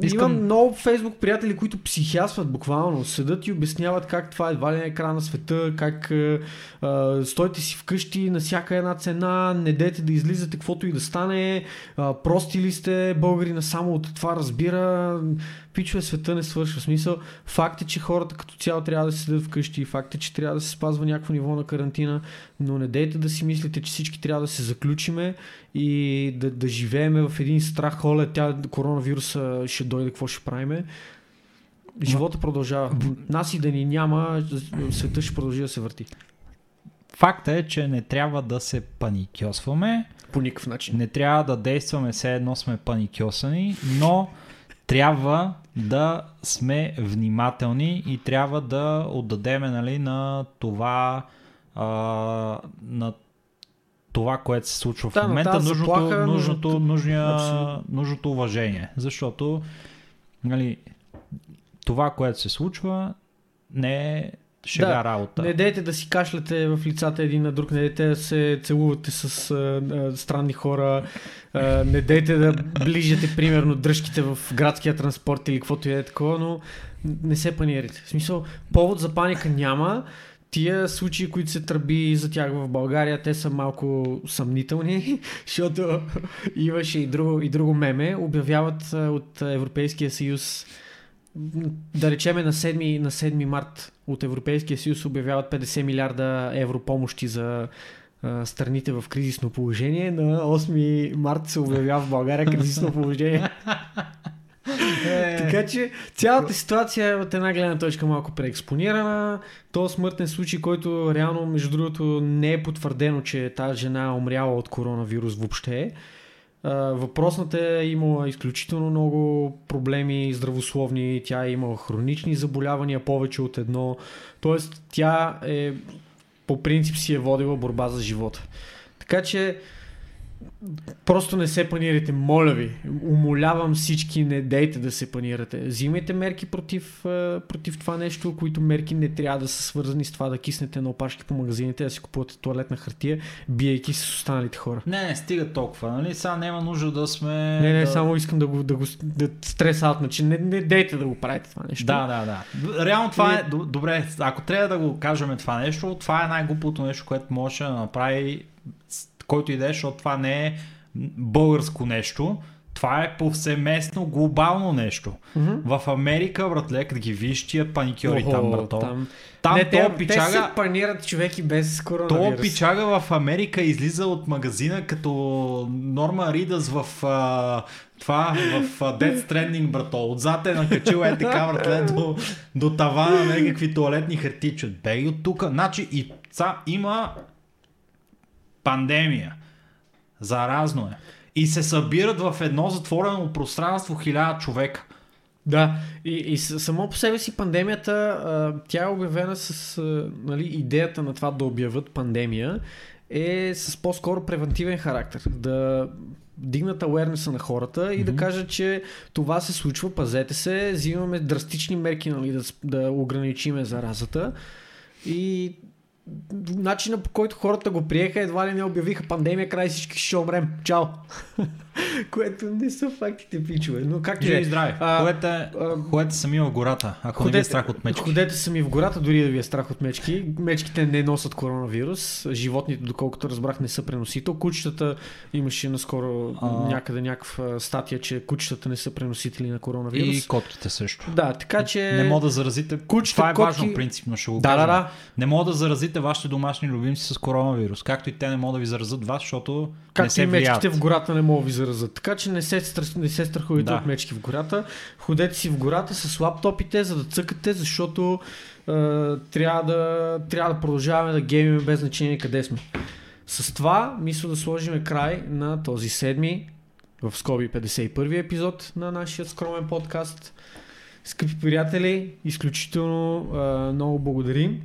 искам- имам много фейсбук приятели, които психясват буквално. Седат и обясняват как това едва ли е края на света, как а, а, стойте си вкъщи на всяка една цена, не дете да излизате каквото и да стане, а, прости ли сте, българина само от това разбира, пичове света не свършва. В смисъл, факт е, че хората като цяло трябва да се седят вкъщи, факт е, че трябва да се спазва някакво ниво на карантина, но не дейте да си мислите, че всички трябва да се заключиме и да, да живееме в един страх, оле, тя коронавируса ще дойде, какво ще правиме. Живота продължава. Нас и да ни няма, света ще продължи да се върти. Факта е, че не трябва да се паникьосваме, По никакъв начин. не трябва да действаме все едно сме паникьосани, но трябва да сме внимателни и трябва да отдадеме нали, на това а, на това, което се случва Да, в момента, тази нужното, заплаха, нужното, нужното- нужния, Абсолютно. нужното уважение. Защото нали, това, което се случва, не е шега Да, работа. Не дейте да си кашляте в лицата един на друг, не дейте да се целувате с а, а, странни хора, а, не дейте да ближете, примерно, дръжките в градския транспорт или каквото и е такова, но не се панирайте. В смисъл, повод за паника няма. Тия случаи, които се тръби за тях в България, те са малко съмнителни, <laughs> защото имаше и друго, и друго меме. Обявяват от Европейския съюз да речеме на 7, на 7 март от Европейския съюз обявяват 50 милиарда евро помощи за а, страните в кризисно положение. На 8 март се обявява в България кризисно положение. <laughs> Е, така че цялата ситуация е от една гледна точка малко преекспонирана. То смъртен случай, който реално, между другото, не е потвърдено, че тази жена е умряла от коронавирус въобще. Въпросната е имала изключително много проблеми здравословни, тя е имала хронични заболявания, повече от едно. Тоест, тя е по принцип си е водила борба за живота. Така че Просто не се панирайте, моля ви. Умолявам всички, не дейте да се панирате. Взимайте мерки против, а, против това нещо, които мерки не трябва да са свързани с това да киснете на опашки по магазините, да си купувате туалетна хартия, биейки се с останалите хора. Не, не стига толкова, нали? Сега няма нужда да сме... Не, не, да... само искам да го, да го да стрес аутна, че не, не дейте да го правите това нещо. Да, да, да. Реално това е... Добре, ако трябва да го кажем това нещо, това е най-глупото нещо, което може да направи който и да е, защото това не е българско нещо. Това е повсеместно глобално нещо. Мгм. В Америка, братле, като ги виж тия паникьори там, Охо, брато. Там, там. там не, то те, те пичага... се панират човеки без То коронавирус. пичага в Америка излиза от магазина като Норма Ридъс в а, това, в а, Death Stranding, брато. Отзад е накачил е така, братле, до, до тавана на някакви туалетни хартичи. Бей от тук. Значи и ца, има пандемия. Заразно е. И се събират в едно затворено пространство хиляда човека. Да, и, и само по себе си пандемията, а, тя е обявена с а, нали, идеята на това да обявят пандемия е с по-скоро превентивен характер. Да дигнат ауернеса на хората и да Мгм. кажат, че това се случва, пазете се, взимаме драстични мерки нали, да, да ограничиме заразата. И начина по който хората го приеха, едва ли не обявиха пандемия, край всички ще умрем. Чао! <laughs> Което не са фактите, пичове. Но да Живи е. и здрави. А, Ходете, а, ходете сами в гората, ако не ви е страх от мечки. Ходете сами в гората, дори да ви е страх от мечки. Мечките не носят коронавирус. Животните, доколкото разбрах, не са преносител. Кучетата имаше наскоро А. някъде някаква статия, че кучетата не са преносители на коронавирус. И котките също. Да, така че... Не мога да заразите. Кучета, Това е котки- важно принципно, ще го Да, да, кажем. да. Не мога да заразите вашите домашни любимци с коронавирус, както и те не могат да ви заразят вас, защото не Както се и мечките влияят. в гората не могат да ви заразят. Така че не се, стра- не се страхувайте Да. от мечки в гората. Ходете си в гората с лаптопите, за да цъкате, защото е, трябва, да, трябва да продължаваме да геймим без значение къде сме. С това мисля да сложим край на този седми, в скоби 51 епизод на нашия скромен подкаст. Скъпи приятели, изключително е, много благодарим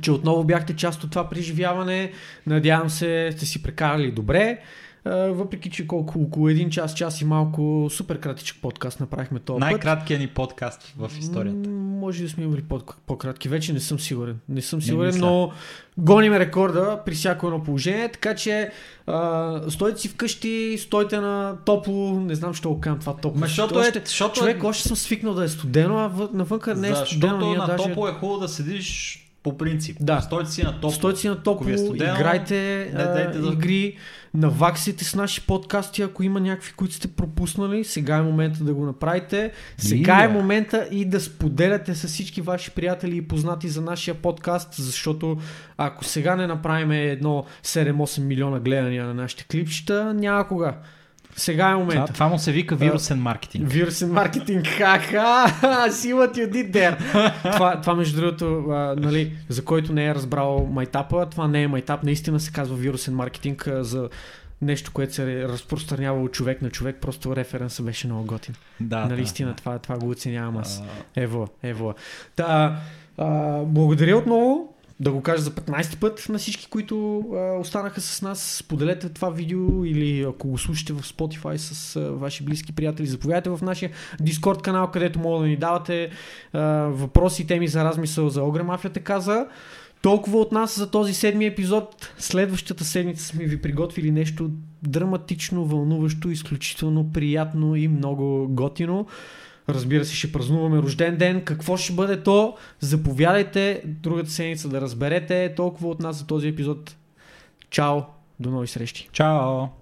че отново бяхте част от това преживяване. Надявам се, сте си прекарали добре. Въпреки, че колко около един час, час и малко супер кратичък подкаст направихме път. Най-краткият ни подкаст в историята. М, Може да сме имали по- по-кратки. Вече не съм сигурен. Не съм сигурен, мисля. но гоним рекорда при всяко едно положение. Така че а, стойте си вкъщи, стойте на топло. Не знам, що го казвам това топло. Ма, защото още, е, защото Човек, още съм свикнал да е студено, а въ- навънка не е студено. защото на даже... топло е хубаво да седиш по принцип. Да. Стойте си на топло. Стойте си на топло, е студено, играйте не дайте да- игри, наваксите с наши подкасти, ако има някакви, които сте пропуснали. Сега е момента да го направите. Сега е момента и да споделяте с всички ваши приятели и познати за нашия подкаст, защото ако сега не направим едно 7-8 милиона гледания на нашите клипчета, няма кога. Сега е Това, момента. това му се вика вирусен маркетинг. Вирусен маркетинг, <laughs> ха-ха, what you did there. това, това между другото, а, нали, за който не е разбрал майтапа, това не е майтап, наистина се казва вирусен маркетинг а, за нещо, което се разпространявало от човек на човек, просто референсът беше много готин. Да, нали, да, истина, да. това, това го оценявам аз. Ево, ево. Та, а, благодаря отново. Да го кажа за 15 път на всички, които а, останаха с нас. Споделете това видео или ако го слушате в Spotify с а, ваши близки приятели, заповядайте в нашия Discord канал, където мога да ни давате а, въпроси теми за размисъл за Огре Мафията каза. Толкова от нас за този седми епизод. Следващата седмица сме ви приготвили нещо драматично, вълнуващо, изключително приятно и много готино. Разбира се, ще празнуваме рожден ден. Какво ще бъде то? Заповядайте другата седмица да разберете. Толкова от нас за този епизод. Чао! До нови срещи! Чао!